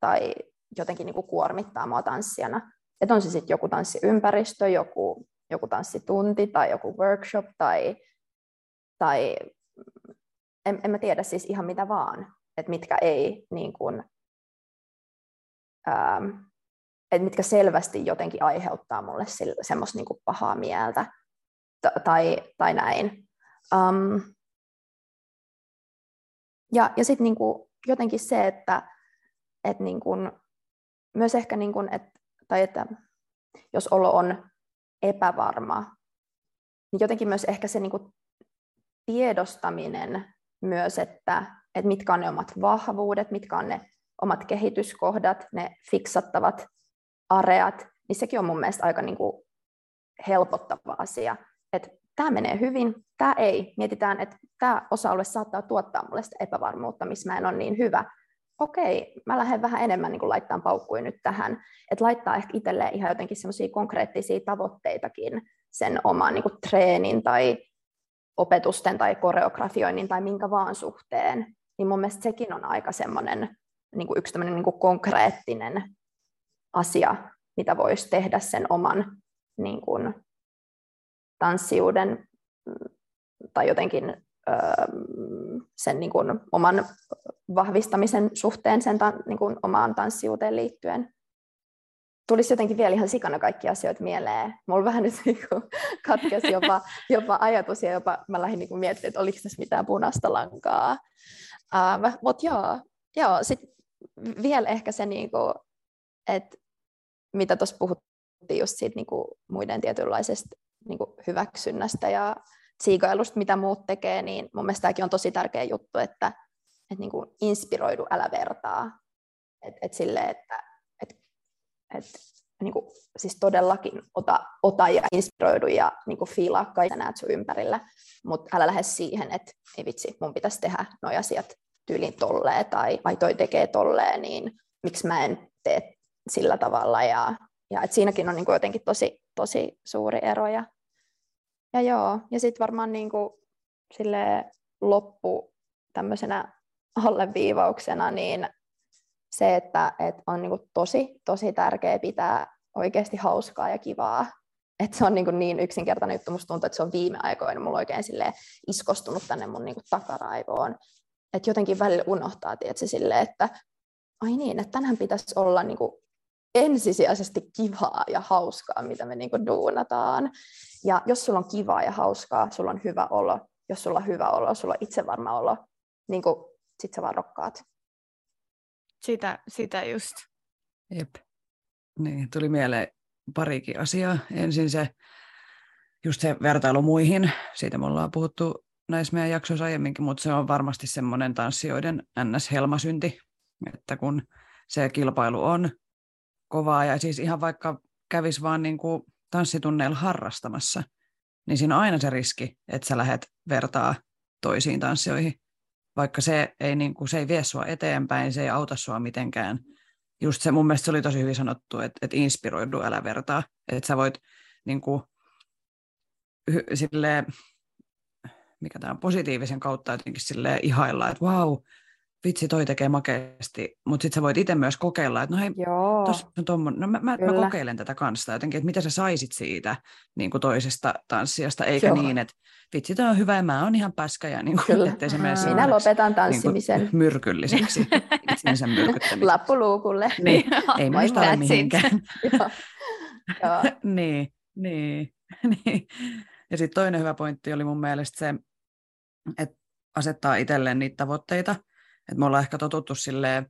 tai jotenkin niin kuin kuormittaa mua tanssijana. Että on se sitten joku tanssiympäristö, joku, joku tanssitunti tai joku workshop tai tai en, en mä tiedä siis ihan mitä vaan, että mitkä ei niin kuin, ähm, että mitkä selvästi jotenkin aiheuttaa mulle semmoista niin pahaa mieltä t- tai, tai näin. Um, ja ja sitten niin jotenkin se, että et niin kuin, myös ehkä, niin kuin, et, tai että jos olo on epävarma, niin jotenkin myös ehkä se niin kuin tiedostaminen myös, että, että mitkä on ne omat vahvuudet, mitkä on ne omat kehityskohdat, ne fiksattavat areat, niin sekin on mun mielestä aika niin kuin helpottava asia. Että tämä menee hyvin, tämä ei. Mietitään, että tämä osa-alue saattaa tuottaa mulle sitä epävarmuutta, missä mä en ole niin hyvä. Okei, mä lähden vähän enemmän niin laittaa paukkuja nyt tähän. Että laittaa ehkä itselleen ihan jotenkin semmoisia konkreettisia tavoitteitakin sen oman niin kuin treenin tai opetusten tai koreografioinnin tai minkä vaan suhteen, niin mun mielestä sekin on aika semmoinen niin kuin yksi niin kuin konkreettinen asia, mitä voisi tehdä sen oman niin kuin, tanssijuuden mm, tai jotenkin öö, sen niin kuin, oman vahvistamisen suhteen sen niin kuin, omaan tanssijuuteen liittyen. Tulisi jotenkin vielä ihan sikana kaikki asioita mieleen. Mulla vähän nyt [laughs] niin kuin, katkesi jopa, jopa ajatus ja jopa mä lähdin niin miettimään, että oliko tässä mitään punaista lankaa. Uh, Mutta joo, joo sit vielä ehkä se, niin kuin, että mitä tuossa puhuttiin just siitä niin kuin muiden tietynlaisesta niin kuin hyväksynnästä ja siikailusta, mitä muut tekee, niin mun mielestä tämäkin on tosi tärkeä juttu, että, että niin kuin inspiroidu, älä vertaa. Et, et sille, että et, niin kuin, siis todellakin ota, ota ja inspiroidu ja niin kuin fiilaa kaiken näet sun ympärillä, mutta älä lähde siihen, että ei vitsi, mun pitäisi tehdä nuo asiat tyylin tolleen tai ai toi tekee tolleen, niin miksi mä en tee sillä tavalla. Ja, ja et siinäkin on niin kuin jotenkin tosi, tosi suuri ero. Ja, ja joo, ja sitten varmaan niin kuin sille loppu tämmöisenä alleviivauksena, niin se, että, että on niin kuin tosi, tosi tärkeää pitää oikeasti hauskaa ja kivaa. Että se on niin, kuin niin yksinkertainen juttu, musta tuntuu, että se on viime aikoina mulla oikein iskostunut tänne mun niin kuin takaraivoon. Että jotenkin välillä unohtaa, tietysti, sille, että ai niin, että tänään pitäisi olla niin kuin ensisijaisesti kivaa ja hauskaa, mitä me niinku duunataan. Ja jos sulla on kivaa ja hauskaa, sulla on hyvä olo. Jos sulla on hyvä olo, sulla on itsevarma olo, niin sit sä vaan rokkaat. Sitä, sitä just. Jep. Niin, tuli mieleen parikin asiaa. Ensin se, just se vertailu muihin, siitä me ollaan puhuttu näissä meidän jaksoissa aiemminkin, mutta se on varmasti semmoinen tanssijoiden ns-helmasynti, että kun se kilpailu on kovaa ja siis ihan vaikka kävis vaan niin kuin tanssitunneilla harrastamassa, niin siinä on aina se riski, että sä lähdet vertaa toisiin tanssioihin, vaikka se ei, niin kuin, se ei vie sua eteenpäin, se ei auta sua mitenkään. Just se, mun mielestä se oli tosi hyvin sanottu, että, että inspiroidu, älä vertaa. Että sä voit niin kuin, sille, mikä tämä on, positiivisen kautta jotenkin sille ihailla, että wow, vitsi, toi tekee makeasti, mutta sitten sä voit itse myös kokeilla, että no hei, tossa on tommon, no mä, mä, mä, kokeilen tätä kanssa jotenkin, että mitä sä saisit siitä niin kuin toisesta tanssijasta, eikä Joo. niin, että vitsi, tämä on hyvä ja mä oon ihan päskä ja niin kuin, ettei se mene Minä lopetan tanssimisen. Niin kuin, myrkylliseksi, itsensä myrkyttämiseksi. Lappuluukulle. [laughs] Niin, ei minusta ole mihinkään. [laughs] [laughs] niin, niin, niin. Ja sitten toinen hyvä pointti oli mun mielestä se, että asettaa itselleen niitä tavoitteita, et me ollaan ehkä totuttu silleen,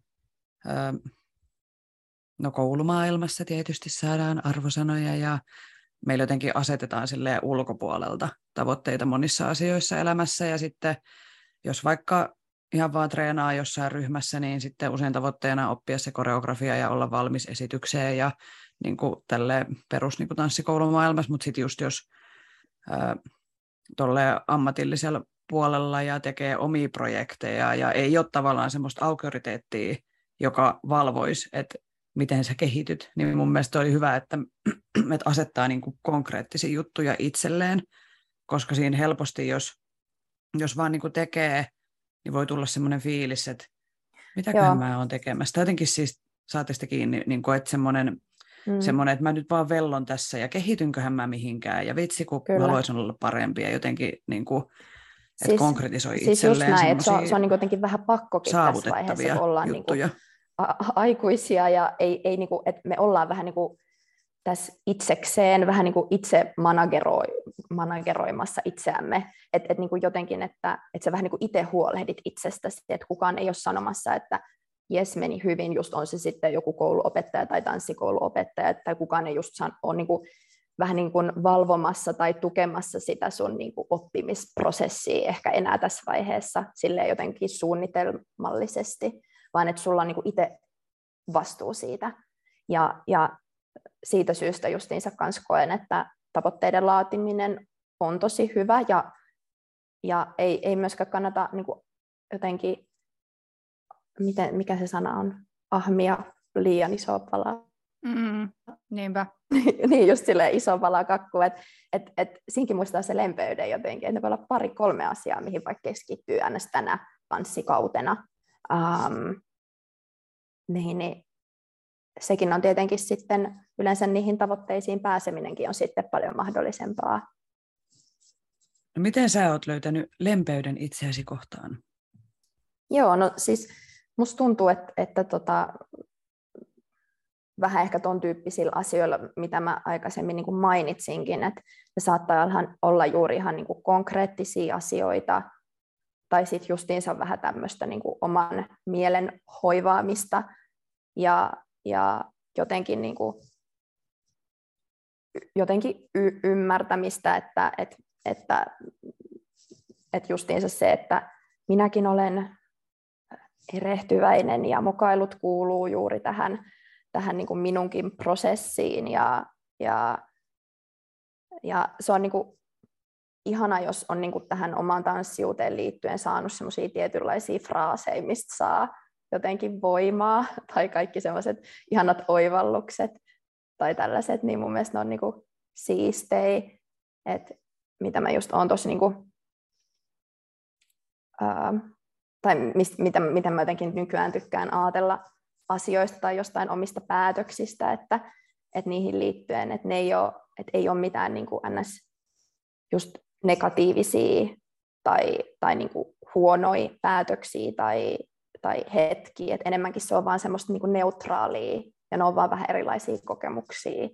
no koulumaailmassa tietysti saadaan arvosanoja ja meillä jotenkin asetetaan sille ulkopuolelta tavoitteita monissa asioissa elämässä. Ja sitten jos vaikka ihan vaan treenaa jossain ryhmässä, niin sitten usein tavoitteena oppia se koreografia ja olla valmis esitykseen ja niin kuin tälle perus niin kuin tanssikoulumaailmassa, mutta sitten just jos ää, ammatillisella puolella ja tekee omia projekteja ja ei ole tavallaan semmoista auktoriteettia, joka valvoisi, että miten sä kehityt, niin mun mielestä oli hyvä, että, [clears throat] että asettaa niin kuin konkreettisia juttuja itselleen, koska siinä helposti, jos, jos vaan niin kuin tekee, niin voi tulla semmoinen fiilis, että mitäköhän mä oon tekemässä. Jotenkin siis saatte sitä kiinni, niin kuin, että semmoinen, mm. semmoinen, että mä nyt vaan vellon tässä ja kehitynköhän mä mihinkään ja vitsi, kun Kyllä. mä haluaisin olla parempi ja jotenkin niin kuin, että siis, konkretisoi siis itselleen just näin, että se on, se on niin jotenkin vähän pakkokin tässä vaiheessa, kun ollaan niin kuin a- aikuisia ja ei, ei niin kuin, että me ollaan vähän niin kuin tässä itsekseen, vähän niin kuin itse manageroi, manageroimassa itseämme, että et niin kuin jotenkin, että et sä vähän niin kuin itse huolehdit itsestäsi, että kukaan ei ole sanomassa, että jes meni hyvin, just on se sitten joku kouluopettaja tai tanssikouluopettaja, tai kukaan ei just ole niin kuin vähän niin kuin valvomassa tai tukemassa sitä sun niin kuin oppimisprosessia ehkä enää tässä vaiheessa sille jotenkin suunnitelmallisesti, vaan että sulla on niin kuin itse vastuu siitä. Ja, ja siitä syystä justiinsa kanssa koen, että tavoitteiden laatiminen on tosi hyvä ja, ja ei, ei myöskään kannata niin kuin jotenkin, miten, mikä se sana on, ahmia liian isoa palaa Mm, niinpä. [laughs] niin, just sille iso pala kakku, että et, et, siinkin muistaa se lempeyden jotenkin, että ne voi olla pari-kolme asiaa, mihin vaikka keskittyy aina tänä tanssikautena. Um, niin, niin sekin on tietenkin sitten, yleensä niihin tavoitteisiin pääseminenkin on sitten paljon mahdollisempaa. No miten sä oot löytänyt lempeyden itseäsi kohtaan? Joo, no siis musta tuntuu, että, että tota, vähän ehkä tuon tyyppisillä asioilla, mitä mä aikaisemmin niin kuin mainitsinkin, että se saattaa olla juuri ihan niin kuin konkreettisia asioita, tai sitten justiinsa vähän tämmöistä niin kuin oman mielen hoivaamista, ja, ja jotenkin, niin kuin, jotenkin y- ymmärtämistä, että, että, että, että justiinsa se, että minäkin olen erehtyväinen ja mokailut kuuluu juuri tähän, tähän niin kuin minunkin prosessiin ja, ja, ja se on niin kuin ihana, jos on niin kuin tähän omaan tanssijuuteen liittyen saanut semmoisia tietynlaisia fraaseja, mistä saa jotenkin voimaa, [laughs] tai kaikki semmoiset ihanat oivallukset tai tällaiset, niin mun mielestä ne on niin kuin siistei, että mitä mä just oon tuossa niin kuin, ää, tai mist, mitä, miten mä jotenkin nykyään tykkään ajatella asioista tai jostain omista päätöksistä, että, että niihin liittyen, että ne ei ole, että ei ole mitään niin kuin ns. just negatiivisia tai, tai niin kuin huonoja päätöksiä tai, tai hetkiä, että enemmänkin se on vaan semmoista niin kuin neutraalia ja ne on vaan vähän erilaisia kokemuksia.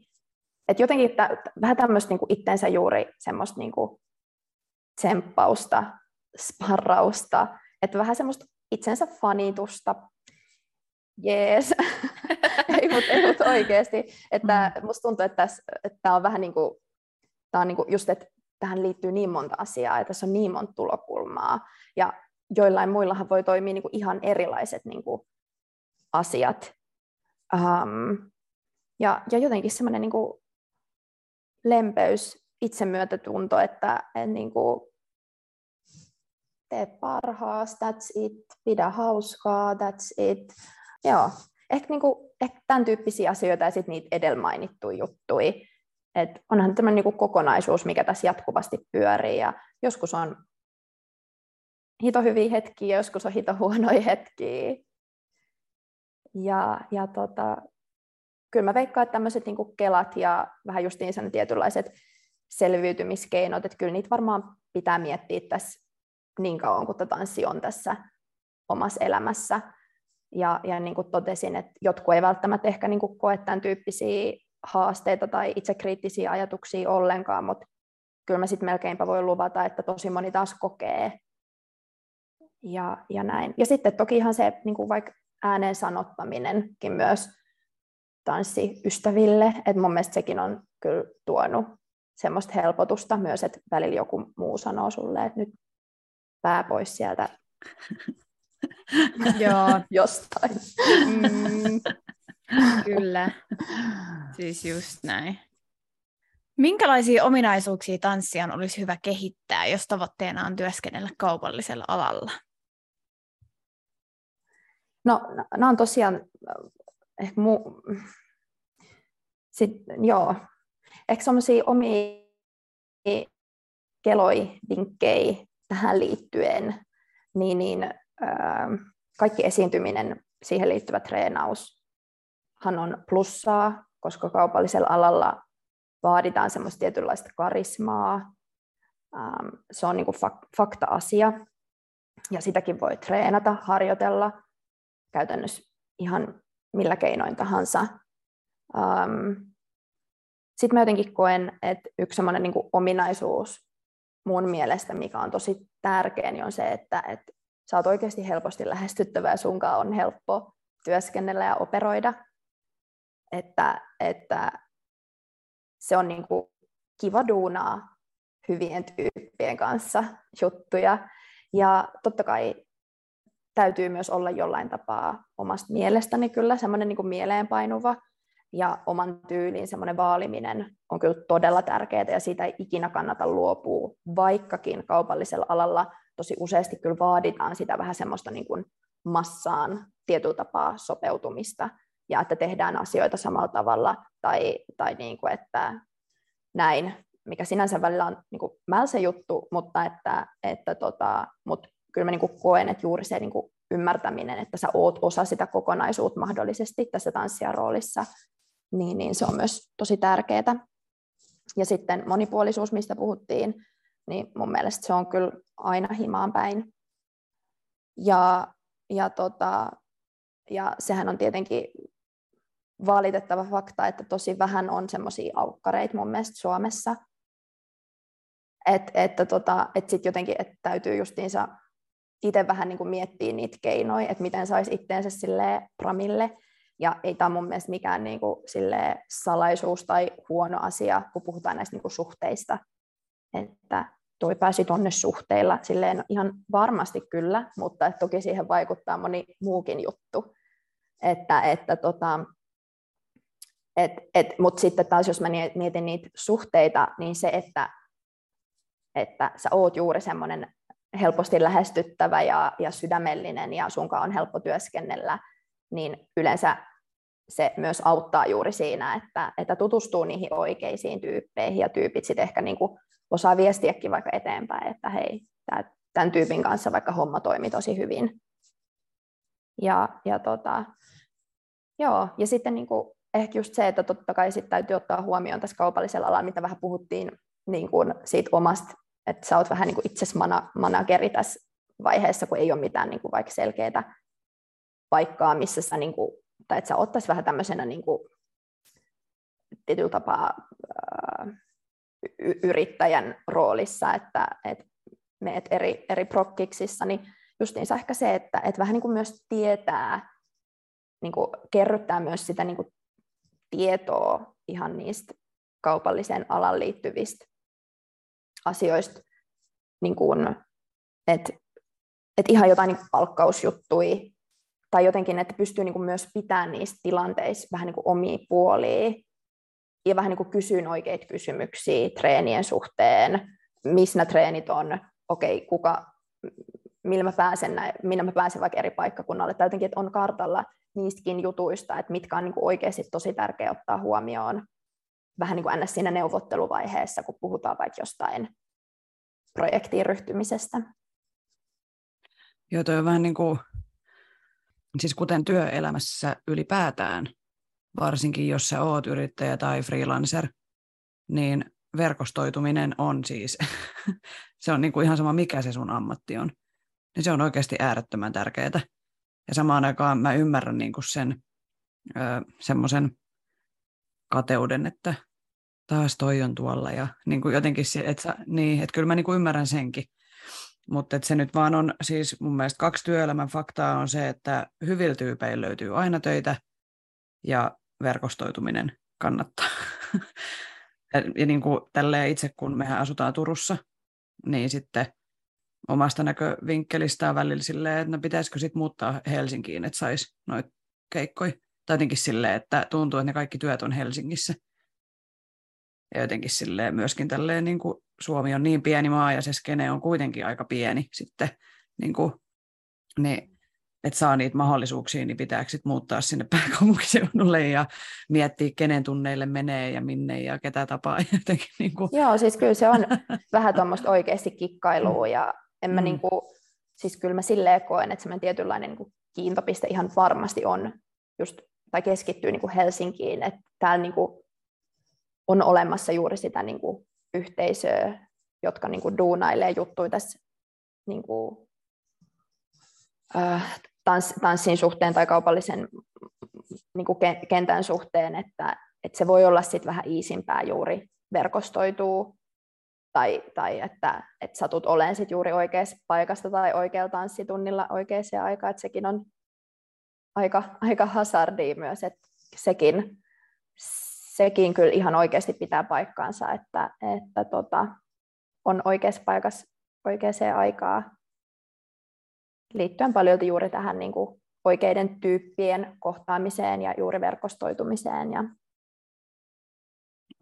Et jotenkin t- vähän tämmöistä niin kuin itsensä juuri semmoista niin kuin tsemppausta, sparrausta, että vähän semmoista itsensä fanitusta, jees, ei [laughs] mutta ei mut oikeasti, että mm. musta tuntuu, että tämä on vähän niin kuin, tää on niin kuin just, että tähän liittyy niin monta asiaa, että tässä on niin monta tulokulmaa, ja joillain muillahan voi toimia niin kuin ihan erilaiset niin kuin asiat, um, ja, ja jotenkin semmoinen niin kuin lempeys, itsemyötätunto, että, että niin kuin tee parhaas, that's it, pidä hauskaa, that's it. Joo, ehkä, niinku, ehkä tämän tyyppisiä asioita ja sitten niitä edellä mainittuja juttuja. Et onhan tämä niinku kokonaisuus, mikä tässä jatkuvasti pyörii ja joskus on hito hyviä hetkiä, joskus on hito huonoja hetkiä. Ja, ja tota, kyllä mä veikkaan, että tämmöiset niinku kelat ja vähän justiin sen tietynlaiset selviytymiskeinot, että kyllä niitä varmaan pitää miettiä tässä niin kauan kuin tanssi on tässä omassa elämässä. Ja, ja niin kuin totesin, että jotkut ei välttämättä ehkä niin kuin koe tämän tyyppisiä haasteita tai itsekriittisiä ajatuksia ollenkaan, mutta kyllä mä sitten melkeinpä voi luvata, että tosi moni taas kokee. Ja, ja näin. Ja sitten toki ihan se niin kuin vaikka ääneen sanottaminenkin myös tanssiystäville, että mun mielestä sekin on kyllä tuonut semmoista helpotusta myös, että välillä joku muu sanoo sulle, että nyt pää pois sieltä [laughs] Joo. [laughs] jostain. Mm, kyllä, siis just näin. Minkälaisia ominaisuuksia tanssijan olisi hyvä kehittää, jos tavoitteena on työskennellä kaupallisella alalla? No, nämä on tosiaan ehkä mu... Sit, joo, ehkä sellaisia omia keloi, vinkkejä tähän liittyen, niin, niin äh, kaikki esiintyminen, siihen liittyvä treenaushan on plussaa, koska kaupallisella alalla vaaditaan semmoista tietynlaista karismaa. Ähm, se on niin kuin fakta-asia, ja sitäkin voi treenata, harjoitella käytännössä ihan millä keinoin tahansa. Ähm, Sitten mä jotenkin koen, että yksi semmoinen niin ominaisuus mun mielestä, mikä on tosi tärkeä, niin on se, että, että sä oot oikeasti helposti lähestyttävä ja sunkaan on helppo työskennellä ja operoida. Että, että se on niin kuin kiva duunaa hyvien tyyppien kanssa juttuja. Ja totta kai täytyy myös olla jollain tapaa omasta mielestäni kyllä semmoinen niin mieleenpainuva ja oman tyylin semmoinen vaaliminen on kyllä todella tärkeää ja siitä ei ikinä kannata luopua, vaikkakin kaupallisella alalla tosi useasti kyllä vaaditaan sitä vähän semmoista niin kuin massaan tietyllä tapaa sopeutumista ja että tehdään asioita samalla tavalla tai, tai niin kuin, että näin, mikä sinänsä välillä on niin kuin mälse juttu, mutta, että, että tota, mutta kyllä mä niin kuin koen, että juuri se niin kuin ymmärtäminen, että sä oot osa sitä kokonaisuutta mahdollisesti tässä tanssijan roolissa, niin, niin se on myös tosi tärkeää. Ja sitten monipuolisuus, mistä puhuttiin, niin mun mielestä se on kyllä aina himaan päin. Ja, ja, tota, ja sehän on tietenkin valitettava fakta, että tosi vähän on semmoisia aukkareita mun mielestä Suomessa. Et, että tota, et sit jotenkin et täytyy justiinsa itse vähän niin kuin miettiä niitä keinoja, että miten saisi itteensä sille pramille. Ja ei tämä mun mielestä mikään niin kuin salaisuus tai huono asia, kun puhutaan näistä niin kuin suhteista. Että toi pääsi tuonne suhteilla silleen ihan varmasti kyllä, mutta että toki siihen vaikuttaa moni muukin juttu. Että, että tota, et, et, Mutta sitten taas jos mä mietin niitä suhteita, niin se, että, että sä oot juuri semmoinen helposti lähestyttävä ja, ja sydämellinen ja sunkaan on helppo työskennellä, niin yleensä se myös auttaa juuri siinä, että, että tutustuu niihin oikeisiin tyyppeihin ja tyypit sitten ehkä niin kuin osaa viestiäkin vaikka eteenpäin, että hei, tämän tyypin kanssa vaikka homma toimii tosi hyvin. Ja, ja, tota, joo, ja sitten niin kuin ehkä just se, että totta kai sit täytyy ottaa huomioon tässä kaupallisella alalla, mitä vähän puhuttiin niin kuin siitä omasta, että sä oot vähän niin kuin itsesi mana, manageri tässä vaiheessa, kun ei ole mitään niin kuin vaikka selkeää paikkaa, missä sä, niin kuin, tai että sä ottaisi vähän tämmöisenä niin kuin, tietyllä tapaa y- yrittäjän roolissa, että et meet eri, eri prokkiksissa, niin justiinsa ehkä se, että et vähän niin kuin myös tietää, niin kuin kerryttää myös sitä niin kuin tietoa ihan niistä kaupalliseen alan liittyvistä asioista, niin kuin, että et ihan jotain niin palkkausjuttui, tai jotenkin, että pystyy niin kuin myös pitämään niistä tilanteissa vähän niin kuin omia puolia, ja vähän niin kuin kysyn oikeita kysymyksiä treenien suhteen, missä treenit on, okei, okay, kuka, millä mä pääsen, näin, minä mä pääsen vaikka eri paikkakunnalle, tai jotenkin, että on kartalla niistäkin jutuista, että mitkä on niin kuin oikeasti tosi tärkeää ottaa huomioon vähän niin kuin siinä neuvotteluvaiheessa, kun puhutaan vaikka jostain projektiin ryhtymisestä. Joo, toi on vähän niin kuin, siis kuten työelämässä ylipäätään, varsinkin jos sä oot yrittäjä tai freelancer, niin verkostoituminen on siis, [laughs] se on niin kuin ihan sama mikä se sun ammatti on, niin se on oikeasti äärettömän tärkeää. Ja samaan aikaan mä ymmärrän niin kuin sen semmoisen kateuden, että taas toi on tuolla ja niin kuin jotenkin, että, niin, että kyllä mä niin kuin ymmärrän senkin. Mutta se nyt vaan on siis mun mielestä kaksi työelämän faktaa on se, että hyvillä tyypeillä löytyy aina töitä ja verkostoituminen kannattaa. [laughs] ja, niin kuin tälleen itse, kun mehän asutaan Turussa, niin sitten omasta näkövinkkelistään välillä silleen, että no pitäisikö sitten muuttaa Helsinkiin, että saisi noita keikkoja. Tai jotenkin silleen, että tuntuu, että ne kaikki työt on Helsingissä. Ja jotenkin silleen myöskin tälleen, niin kuin Suomi on niin pieni maa ja se skene on kuitenkin aika pieni sitten, niin kuin, niin, että saa niitä mahdollisuuksia, niin pitääkö sitten muuttaa sinne pääkaupunkiseudulle ja miettiä, kenen tunneille menee ja minne ja ketä tapaa. [laughs] Jotenkin, niin kuin. Joo, siis kyllä se on [laughs] vähän tuommoista oikeasti kikkailua ja en mä mm. niin kuin, siis kyllä mä silleen koen, että semmoinen tietynlainen niin kuin kiintopiste ihan varmasti on just, tai keskittyy niin kuin Helsinkiin, että täällä niin kuin on olemassa juuri sitä niin kuin yhteisöä, jotka niin kuin duunailee juttuja tässä niin kuin, äh, tans, tanssin suhteen tai kaupallisen niin kuin kentän suhteen, että, että se voi olla sitten vähän iisimpää juuri verkostoituu tai, tai että, että satut olemaan sit juuri oikeassa paikasta tai oikealla tanssitunnilla oikeaan aikaan, että sekin on aika, aika hazardia myös, että sekin, sekin kyllä ihan oikeasti pitää paikkaansa, että, että tota, on oikeassa paikassa oikeaan aikaa liittyen paljon juuri tähän niin kuin oikeiden tyyppien kohtaamiseen ja juuri verkostoitumiseen. Ja,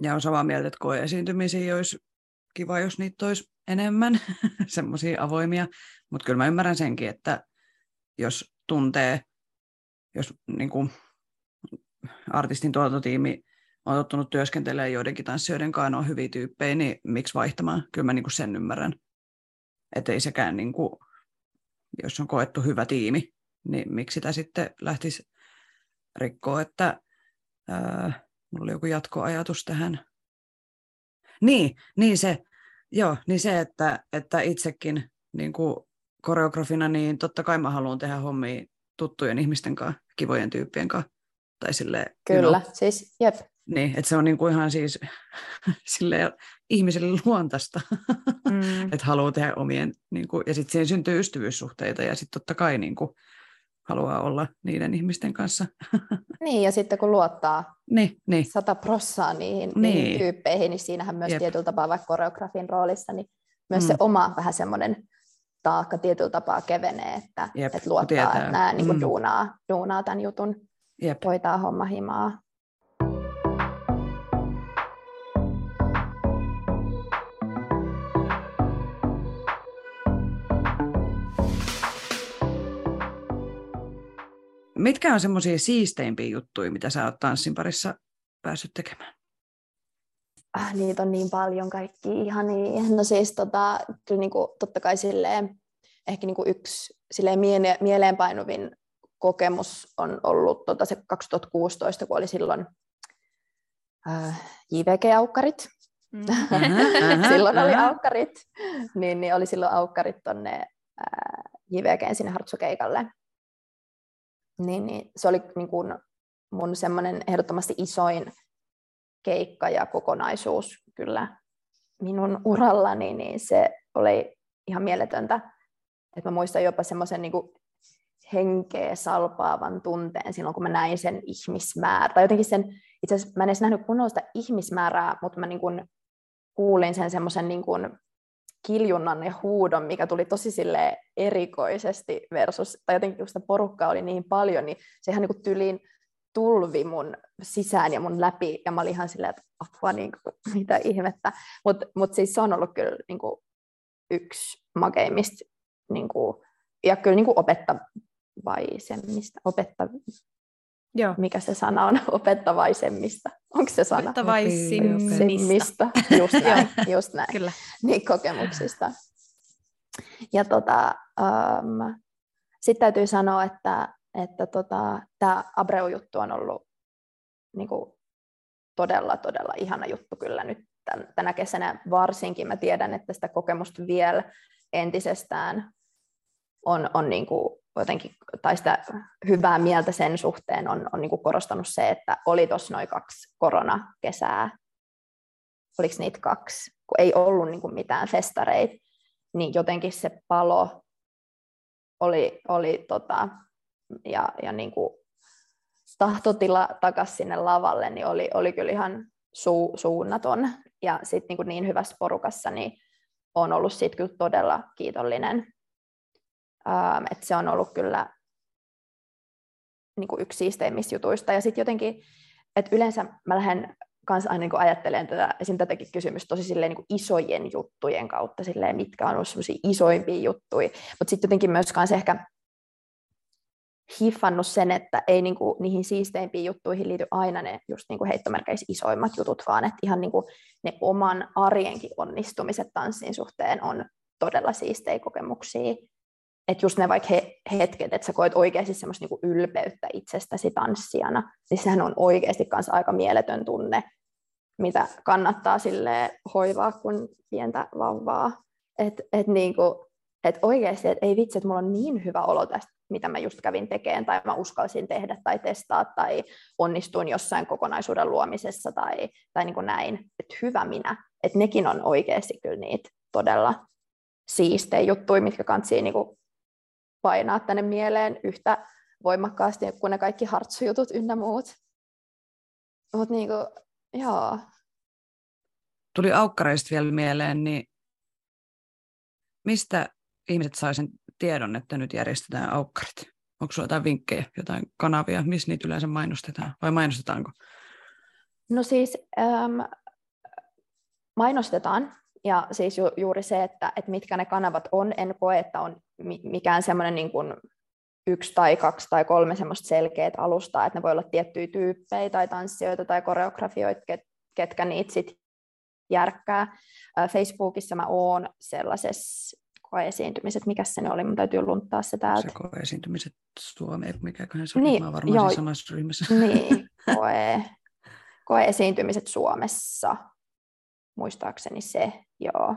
ja on samaa mieltä, että koeesiintymisiä olisi kiva, jos niitä olisi enemmän, [laughs] semmoisia avoimia, mutta kyllä mä ymmärrän senkin, että jos tuntee, jos niin kuin, artistin tuotantotiimi on tottunut työskentelemään joidenkin tanssijoiden kanssa, on hyviä tyyppejä, niin miksi vaihtamaan? Kyllä mä niin sen ymmärrän. Että ei sekään, niin kuin, jos on koettu hyvä tiimi, niin miksi sitä sitten lähtisi rikkoa, että ää, mulla oli joku jatkoajatus tähän. Niin, niin se, joo, niin se että, että itsekin niin kuin koreografina, niin totta kai mä haluan tehdä hommia tuttujen ihmisten kanssa, kivojen tyyppien kanssa. Tai sille, Kyllä, you know, siis jep. Niin, että se on niin kuin ihan siis [laughs] sille ihmiselle luontaista, mm. että haluaa tehdä omien, niin kuin, ja sitten siihen syntyy ystävyyssuhteita, ja sitten totta kai niin kuin, haluaa olla niiden ihmisten kanssa. [laughs] Niin, ja sitten kun luottaa niin, niin. sata prossaa niihin, niin. niihin tyyppeihin, niin siinähän myös Jep. tietyllä tapaa vaikka koreografin roolissa, niin myös mm. se oma vähän semmoinen taakka tietyllä tapaa kevenee, että, Jep, että luottaa, tietää. että nämä niin kuin mm. duunaa, duunaa tämän jutun, Jep. hoitaa homma himaa. Mitkä on semmoisia siisteimpiä juttuja, mitä sä oot tanssin parissa päässyt tekemään? Äh, niitä on niin paljon kaikki ihan niin. No siis tota, kyllä niin kuin, totta kai silleen, ehkä niin kuin yksi silleen miele- mieleenpainuvin kokemus on ollut tota, se 2016, kun oli silloin äh, JVG-aukkarit. Mm. [laughs] silloin oli aukkarit, niin, niin oli silloin aukkarit tuonne äh, JVGn sinne Hartsukeikalle niin, niin se oli niin kuin mun semmoinen ehdottomasti isoin keikka ja kokonaisuus kyllä minun urallani, niin se oli ihan mieletöntä. Et mä muistan jopa semmoisen niin henkeä salpaavan tunteen silloin, kun mä näin sen ihmismäärä. Tai jotenkin sen, itse asiassa mä en edes nähnyt kunnolla sitä ihmismäärää, mutta mä niin kuin kuulin sen semmoisen niin kuin kiljunnan ja huudon, mikä tuli tosi sille erikoisesti versus, tai jotenkin kun sitä porukkaa oli niin paljon, niin se ihan niin kuin tyliin tulvi mun sisään ja mun läpi, ja mä olin ihan silleen, että apua, niin kuin, [laughs] mitä ihmettä. Mutta mut siis se on ollut kyllä niin kuin, yksi makeimmista, niin kuin, ja kyllä niin kuin opettavaisemmista, opetta, Joo. mikä se sana on, [laughs] opettavaisemmista. Onko se sana? Opettavaisimmista. Just näin, just näin. Kyllä. Niin kokemuksista. Ja tota, um, sitten täytyy sanoa, että, että tota, tämä Abreu-juttu on ollut niin kuin, todella, todella ihana juttu kyllä nyt tän, tänä kesänä varsinkin. Mä tiedän, että sitä kokemusta vielä entisestään on, on niin kuin jotenkin, tai sitä hyvää mieltä sen suhteen on, on niin kuin korostanut se, että oli tuossa noin kaksi koronakesää, oliko niitä kaksi, kun ei ollut niin kuin mitään festareita, niin jotenkin se palo oli, oli tota, ja, ja niin kuin tahtotila takaisin sinne lavalle, niin oli, oli kyllä ihan su, suunnaton. Ja sitten niin, niin hyvässä porukassa, niin on ollut siitä kyllä todella kiitollinen Ähm, että se on ollut kyllä niin kuin yksi siisteimmistä jutuista. Ja sitten jotenkin, että yleensä mä lähden kanssa aina niin ajattelen tätä, esim. tätäkin kysymystä tosi silleen, niin kuin isojen juttujen kautta, silleen, mitkä on ollut isoimpia juttuja. Mutta sitten jotenkin myös kanssa ehkä hiffannut sen, että ei niin kuin, niihin siisteimpiin juttuihin liity aina ne just niin kuin heittomerkeissä isoimmat jutut, vaan että ihan niin kuin ne oman arjenkin onnistumiset tanssin suhteen on todella siistejä kokemuksia että just ne vaikka he, hetket, että sä koet oikeasti semmoista niinku ylpeyttä itsestäsi tanssijana, niin sehän on oikeasti kanssa aika mieletön tunne, mitä kannattaa sille hoivaa kuin pientä vauvaa. Että et niinku, et oikeasti, että ei vitsi, että mulla on niin hyvä olo tästä, mitä mä just kävin tekemään, tai mä uskalsin tehdä tai testaa, tai onnistuin jossain kokonaisuuden luomisessa, tai, tai niin kuin näin. Että hyvä minä. Että nekin on oikeasti kyllä niitä todella siistejä juttuja, mitkä kantsii niin kuin painaa tänne mieleen yhtä voimakkaasti kuin ne kaikki hartsujutut ynnä muut. Mutta niinku, joo. Tuli aukkareista vielä mieleen, niin mistä ihmiset sai sen tiedon, että nyt järjestetään aukkarit? Onko sinulla jotain vinkkejä, jotain kanavia, missä niitä yleensä mainostetaan vai mainostetaanko? No siis ähm, mainostetaan, ja siis ju, juuri se, että, että mitkä ne kanavat on, en koe, että on mikään semmoinen niin kuin yksi tai kaksi tai kolme semmoista selkeät alustaa, että ne voi olla tiettyjä tyyppejä tai tanssijoita tai koreografioita, ket, ketkä niitä sitten järkkää. Facebookissa mä oon sellaisessa koeesiintymiset, mikä se ne oli, mun täytyy lunttaa se täältä. Se koeesiintymiset Suomeen, mikäköhän se niin, on, varmaan joo, samassa ryhmässä. Niin, [laughs] koe, koeesiintymiset Suomessa, muistaakseni se, joo.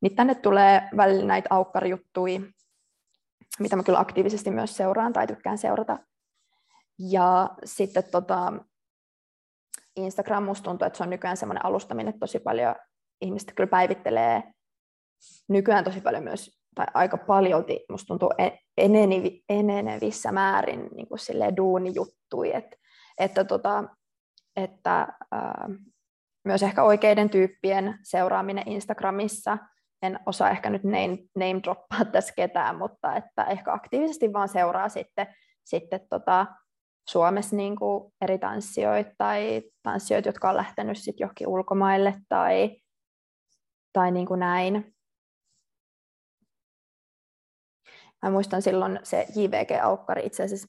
Niin tänne tulee välillä näitä aukkarijuttuja, mitä mä kyllä aktiivisesti myös seuraan tai tykkään seurata. Ja sitten tota, Instagram musta tuntuu, että se on nykyään semmoinen alusta, minne tosi paljon ihmiset kyllä päivittelee nykyään tosi paljon myös, tai aika paljolti musta tuntuu enenevissä määrin niin kuin silleen duunijuttui, että, että, tota, että ää, myös ehkä oikeiden tyyppien seuraaminen Instagramissa, en osaa ehkä nyt name, name droppaa tässä ketään, mutta että ehkä aktiivisesti vaan seuraa sitten, sitten tota, Suomessa niin kuin eri tanssijoita tai tanssijoita, jotka on lähtenyt sitten johonkin ulkomaille tai, tai niin kuin näin. Mä muistan silloin se JVG-aukkari itse asiassa,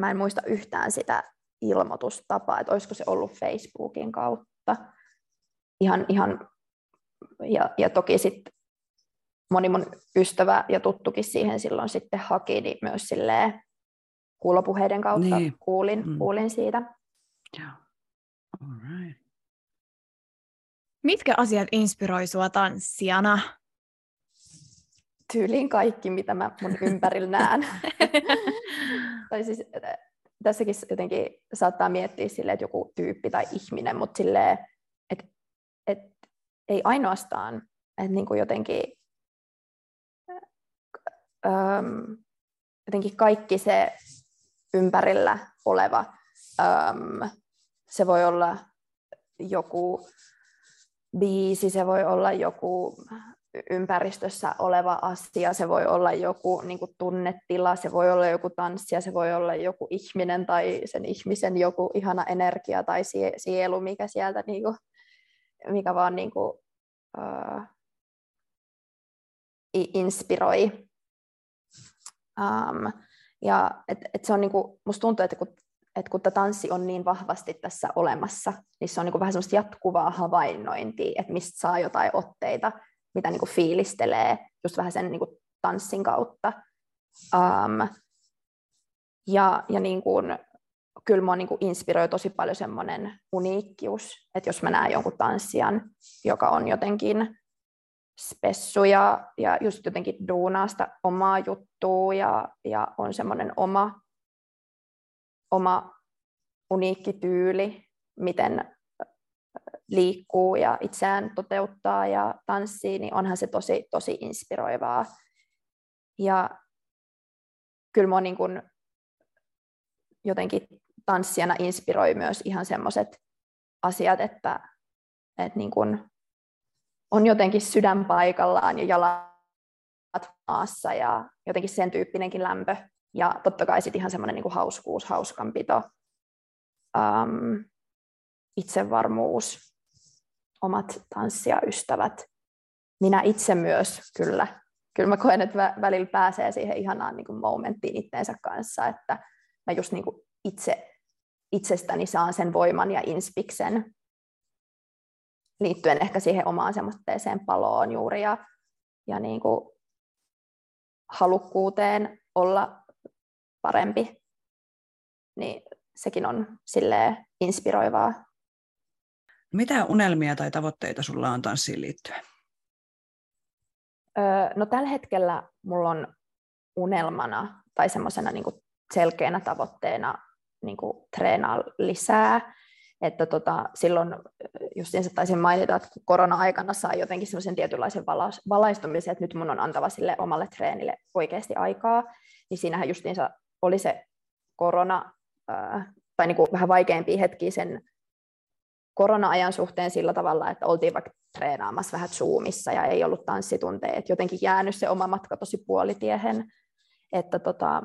mä en muista yhtään sitä ilmoitustapaa, että olisiko se ollut Facebookin kautta. Ihan, ihan, ja, ja toki sitten moni mun ystävä ja tuttukin siihen silloin sitten haki, niin myös silleen kuulopuheiden kautta niin. kuulin, mm. kuulin siitä. Yeah. All right. Mitkä asiat inspiroi sua tanssijana? Tyyliin kaikki, mitä mä mun ympärillä näen. [laughs] tai siis tässäkin jotenkin saattaa miettiä sille, että joku tyyppi tai ihminen, mutta silleen, että, että ei ainoastaan, että niin kuin jotenkin, äm, jotenkin kaikki se ympärillä oleva. Um, se voi olla joku biisi, se voi olla joku ympäristössä oleva asia, se voi olla joku niin kuin tunnetila, se voi olla joku tanssia, se voi olla joku ihminen tai sen ihmisen joku ihana energia tai sielu, mikä sieltä, niin kuin, mikä vaan niin kuin, uh, inspiroi. Um, ja et, et se on niinku, musta tuntuu, että kun, et kun tanssi on niin vahvasti tässä olemassa, niin se on niinku vähän semmoista jatkuvaa havainnointia, että mistä saa jotain otteita, mitä niinku fiilistelee just vähän sen niinku tanssin kautta. Um, ja ja niin kuin, kyllä mua niin kuin inspiroi tosi paljon semmoinen uniikkius, että jos mä näen jonkun tanssijan, joka on jotenkin spessu ja, ja just jotenkin duunaa sitä omaa juttua ja, ja on semmoinen oma, oma uniikki tyyli, miten liikkuu ja itseään toteuttaa ja tanssii, niin onhan se tosi, tosi inspiroivaa. Ja kyllä mua niin kuin jotenkin tanssijana inspiroi myös ihan semmoiset asiat, että, että niin kuin on jotenkin sydän paikallaan ja jalat maassa ja jotenkin sen tyyppinenkin lämpö. Ja totta kai sitten ihan semmoinen niin hauskuus, hauskanpito, um, itsevarmuus, omat tanssijaystävät. Minä itse myös kyllä. Kyllä mä koen, että välillä pääsee siihen ihanaan niin kuin momenttiin itteensä kanssa, että mä just niin kuin itse, itsestäni saan sen voiman ja inspiksen liittyen ehkä siihen omaan semmoiseen paloon juuri ja, ja niin kuin halukkuuteen olla parempi, niin sekin on sille inspiroivaa. Mitä unelmia tai tavoitteita sulla on tanssiin liittyen? Öö, no tällä hetkellä mulla on unelmana tai semmoisena niin selkeänä tavoitteena niin treenaa lisää että tota, silloin justiinsa taisin mainita, että korona-aikana sai jotenkin semmoisen tietynlaisen valaistumisen, että nyt mun on antava sille omalle treenille oikeasti aikaa, niin siinähän justiinsa oli se korona, tai niin kuin vähän vaikeampi hetki sen korona-ajan suhteen sillä tavalla, että oltiin vaikka treenaamassa vähän Zoomissa ja ei ollut tanssitunteja, että jotenkin jäänyt se oma matka tosi puolitiehen, että tota,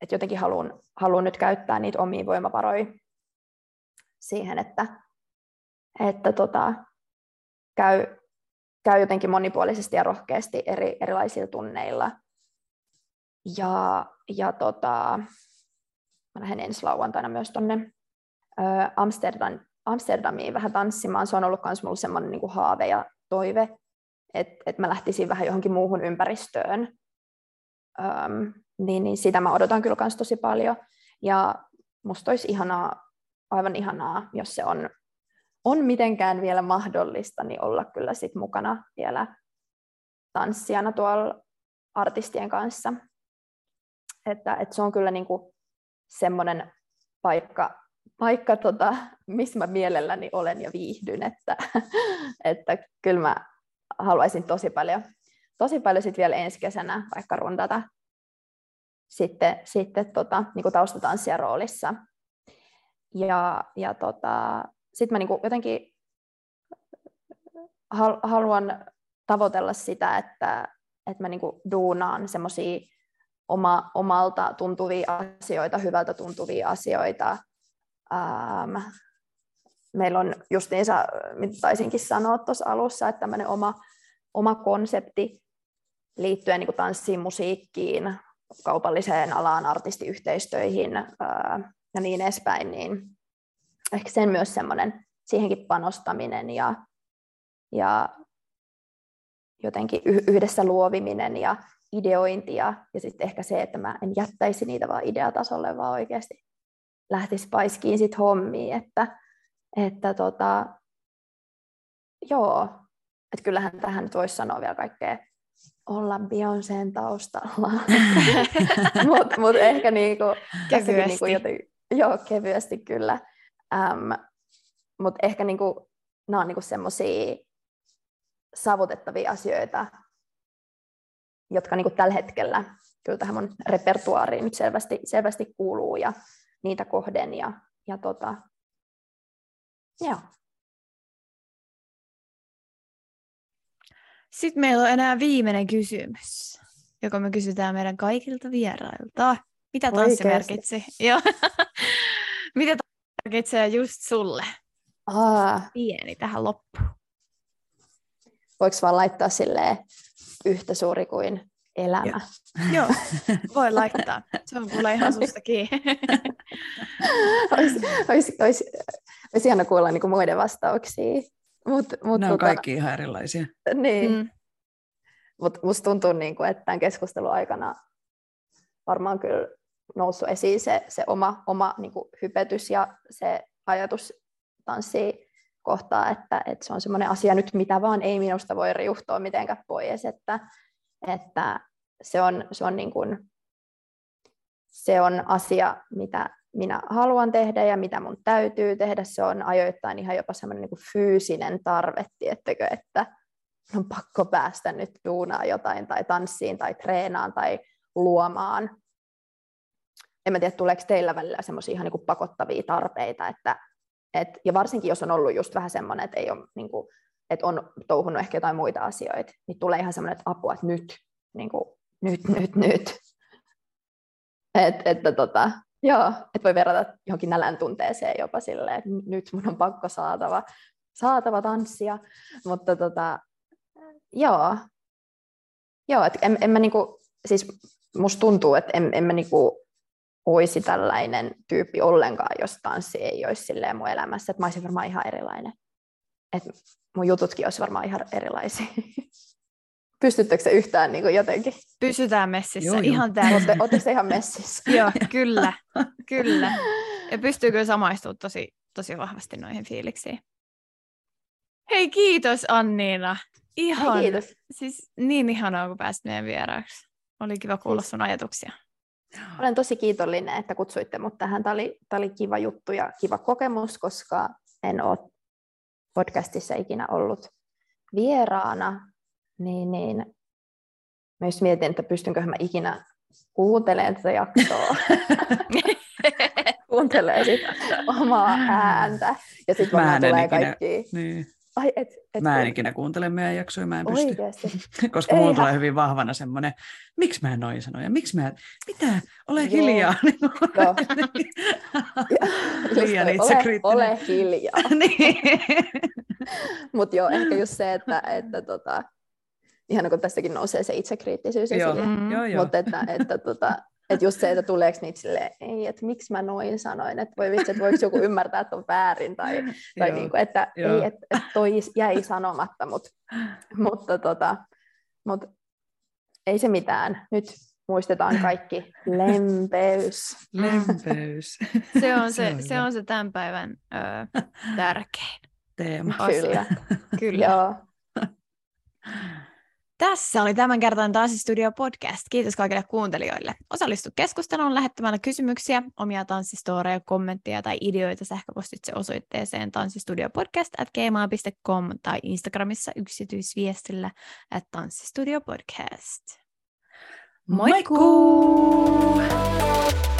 että jotenkin haluan, haluan nyt käyttää niitä omia voimavaroja siihen, että, että tota, käy, käy jotenkin monipuolisesti ja rohkeasti eri, erilaisilla tunneilla. Ja, ja tota, mä lähden ensi lauantaina myös tuonne Amsterdam, Amsterdamiin vähän tanssimaan. Se on ollut myös mulla semmoinen niin haave ja toive että et mä lähtisin vähän johonkin muuhun ympäristöön. Öm, niin, niin sitä mä odotan kyllä myös tosi paljon. Ja musta olisi ihanaa, aivan ihanaa, jos se on, on mitenkään vielä mahdollista, niin olla kyllä sit mukana vielä tanssijana tuolla artistien kanssa. Että, että se on kyllä niinku semmoinen paikka, paikka tota, missä mä mielelläni olen ja viihdyn, että, [laughs] että kyllä mä haluaisin tosi paljon, tosi paljon sit vielä ensi kesänä vaikka rundata sitten, sitten tota, niin kuin taustatanssija roolissa. Ja, ja tota, sitten mä niin kuin jotenkin haluan tavoitella sitä, että, että mä niin kuin duunaan semmoisia oma, omalta tuntuvia asioita, hyvältä tuntuvia asioita. Ähm, meillä on justiinsa, mitä taisinkin sanoa tuossa alussa, että tämmöinen oma, oma konsepti liittyen niin tanssiin, musiikkiin, kaupalliseen alaan, artistiyhteistyöihin ää, ja niin edespäin, niin ehkä sen myös semmoinen siihenkin panostaminen ja, ja jotenkin yhdessä luoviminen ja ideointi ja, ja sitten ehkä se, että mä en jättäisi niitä vaan ideatasolle, vaan oikeasti lähtisi paiskiin sit hommiin, että, että tota, joo, että kyllähän tähän nyt voisi sanoa vielä kaikkea olla Beyoncéen taustalla. [laughs] [laughs] Mutta mut ehkä niinku, kevyesti. Niinku joten, joo, kevyesti kyllä. Um, Mutta ehkä niinku, nämä on niinku semmoisia saavutettavia asioita, jotka niinku tällä hetkellä kyllä tähän mun repertuaariin nyt selvästi, selvästi kuuluu ja niitä kohden. Ja, ja tota, joo. Sitten meillä on enää viimeinen kysymys, joka me kysytään meidän kaikilta vierailta. Mitä tanssi merkitsi? [laughs] Mitä tanssi merkitsee just sulle? Aa. Pieni tähän loppuun. Voiko vaan laittaa silleen yhtä suuri kuin elämä? Joo, voi laittaa. Se on kuule ihan susta [laughs] olisi, olisi, olisi, olisi ihana kuulla niin kuin muiden vastauksia. Mut, mut, ne on tota, kaikki ihan erilaisia. Niin. Mm. Mutta musta tuntuu, niin kuin, että tämän keskustelun aikana varmaan kyllä noussut esiin se, se oma, oma niin kuin hypetys ja se ajatus tanssii kohtaa, että, että se on semmoinen asia nyt, mitä vaan ei minusta voi riuhtoa mitenkään pois, että, että se on, se on, niin kuin, se on asia, mitä minä haluan tehdä ja mitä mun täytyy tehdä. Se on ajoittain ihan jopa semmoinen niin fyysinen tarve, tiettekö, että on pakko päästä nyt duunaan jotain tai tanssiin tai treenaan tai luomaan. En mä tiedä, tuleeko teillä välillä semmoisia ihan niin kuin pakottavia tarpeita, että, et, ja varsinkin jos on ollut just vähän semmoinen, että, ei ole, niin kuin, että on touhunut ehkä jotain muita asioita, niin tulee ihan semmoinen että apua, että nyt, niin kuin, nyt, nyt, nyt. Et, että tota, Joo, että voi verrata johonkin nälän tunteeseen jopa silleen, että nyt mun on pakko saatava, saatava tanssia, mutta tota, joo, joo että en, en mä niinku, siis musta tuntuu, että en, en mä niinku olisi tällainen tyyppi ollenkaan, jos tanssi ei olisi silleen mun elämässä, että mä olisin varmaan ihan erilainen. Että mun jututkin olisi varmaan ihan erilaisia. [laughs] Pystyttekö se yhtään niin kuin jotenkin? Pysytään messissä, joo, ihan [laughs] täysin. Oletteko ihan messissä? [laughs] joo, kyllä, kyllä. Ja pystyy kyllä samaistumaan tosi, tosi vahvasti noihin fiiliksiin. Hei, kiitos Anniina. Ihan, Hei, kiitos. Siis niin ihanaa, kun pääsit meidän vieraaksi. Oli kiva kuulla siis sun ajatuksia. Olen tosi kiitollinen, että kutsuitte mut tähän. Tämä oli, tämä oli kiva juttu ja kiva kokemus, koska en ole podcastissa ikinä ollut vieraana, niin, niin just mietin, että pystynkö mä ikinä kuuntelemaan tätä jaksoa. [laughs] Kuuntelee sit omaa ääntä. Ja sitten vaan tulee ikinä, kaikki... Niin. Ai, et, et, mä en ikinä kuuntele meidän jaksoja, mä en pysty. Oikeasti. [laughs] Koska mulla tulee hyvin vahvana semmoinen, miksi mä en noin sanoja, miksi mä, mitä, ole Joo. hiljaa. [laughs] Joo. [laughs] Liian ole, ole hiljaa. niin. Mutta joo, ehkä just se, että, että tota, ihan kun tästäkin nousee se itsekriittisyys esille. Joo, joo, joo. Mutta että, että, tota, että just se, että tuleeko niitä silleen, ei, että miksi mä noin sanoin, että voi vitsi, että voiko joku ymmärtää, että on väärin, tai, tai niin kuin, että Joo. ei, että, että toi jäi sanomatta, mutta, mutta, tota, mutta ei se mitään. Nyt muistetaan kaikki lempeys. Lempeys. [laughs] se, on se, se, se on se tämän päivän ö, tärkein teema. Kyllä. Kyllä. Joo. [laughs] Tässä oli tämän kertaan Tanssistudio podcast. Kiitos kaikille kuuntelijoille. Osallistu keskusteluun lähettämällä kysymyksiä, omia tanssistoreja, kommentteja tai ideoita sähköpostitse osoitteeseen tanssistudiopodcast.gmail.com tai Instagramissa yksityisviestillä at tanssistudiopodcast. Moikkuu! Moikkuu!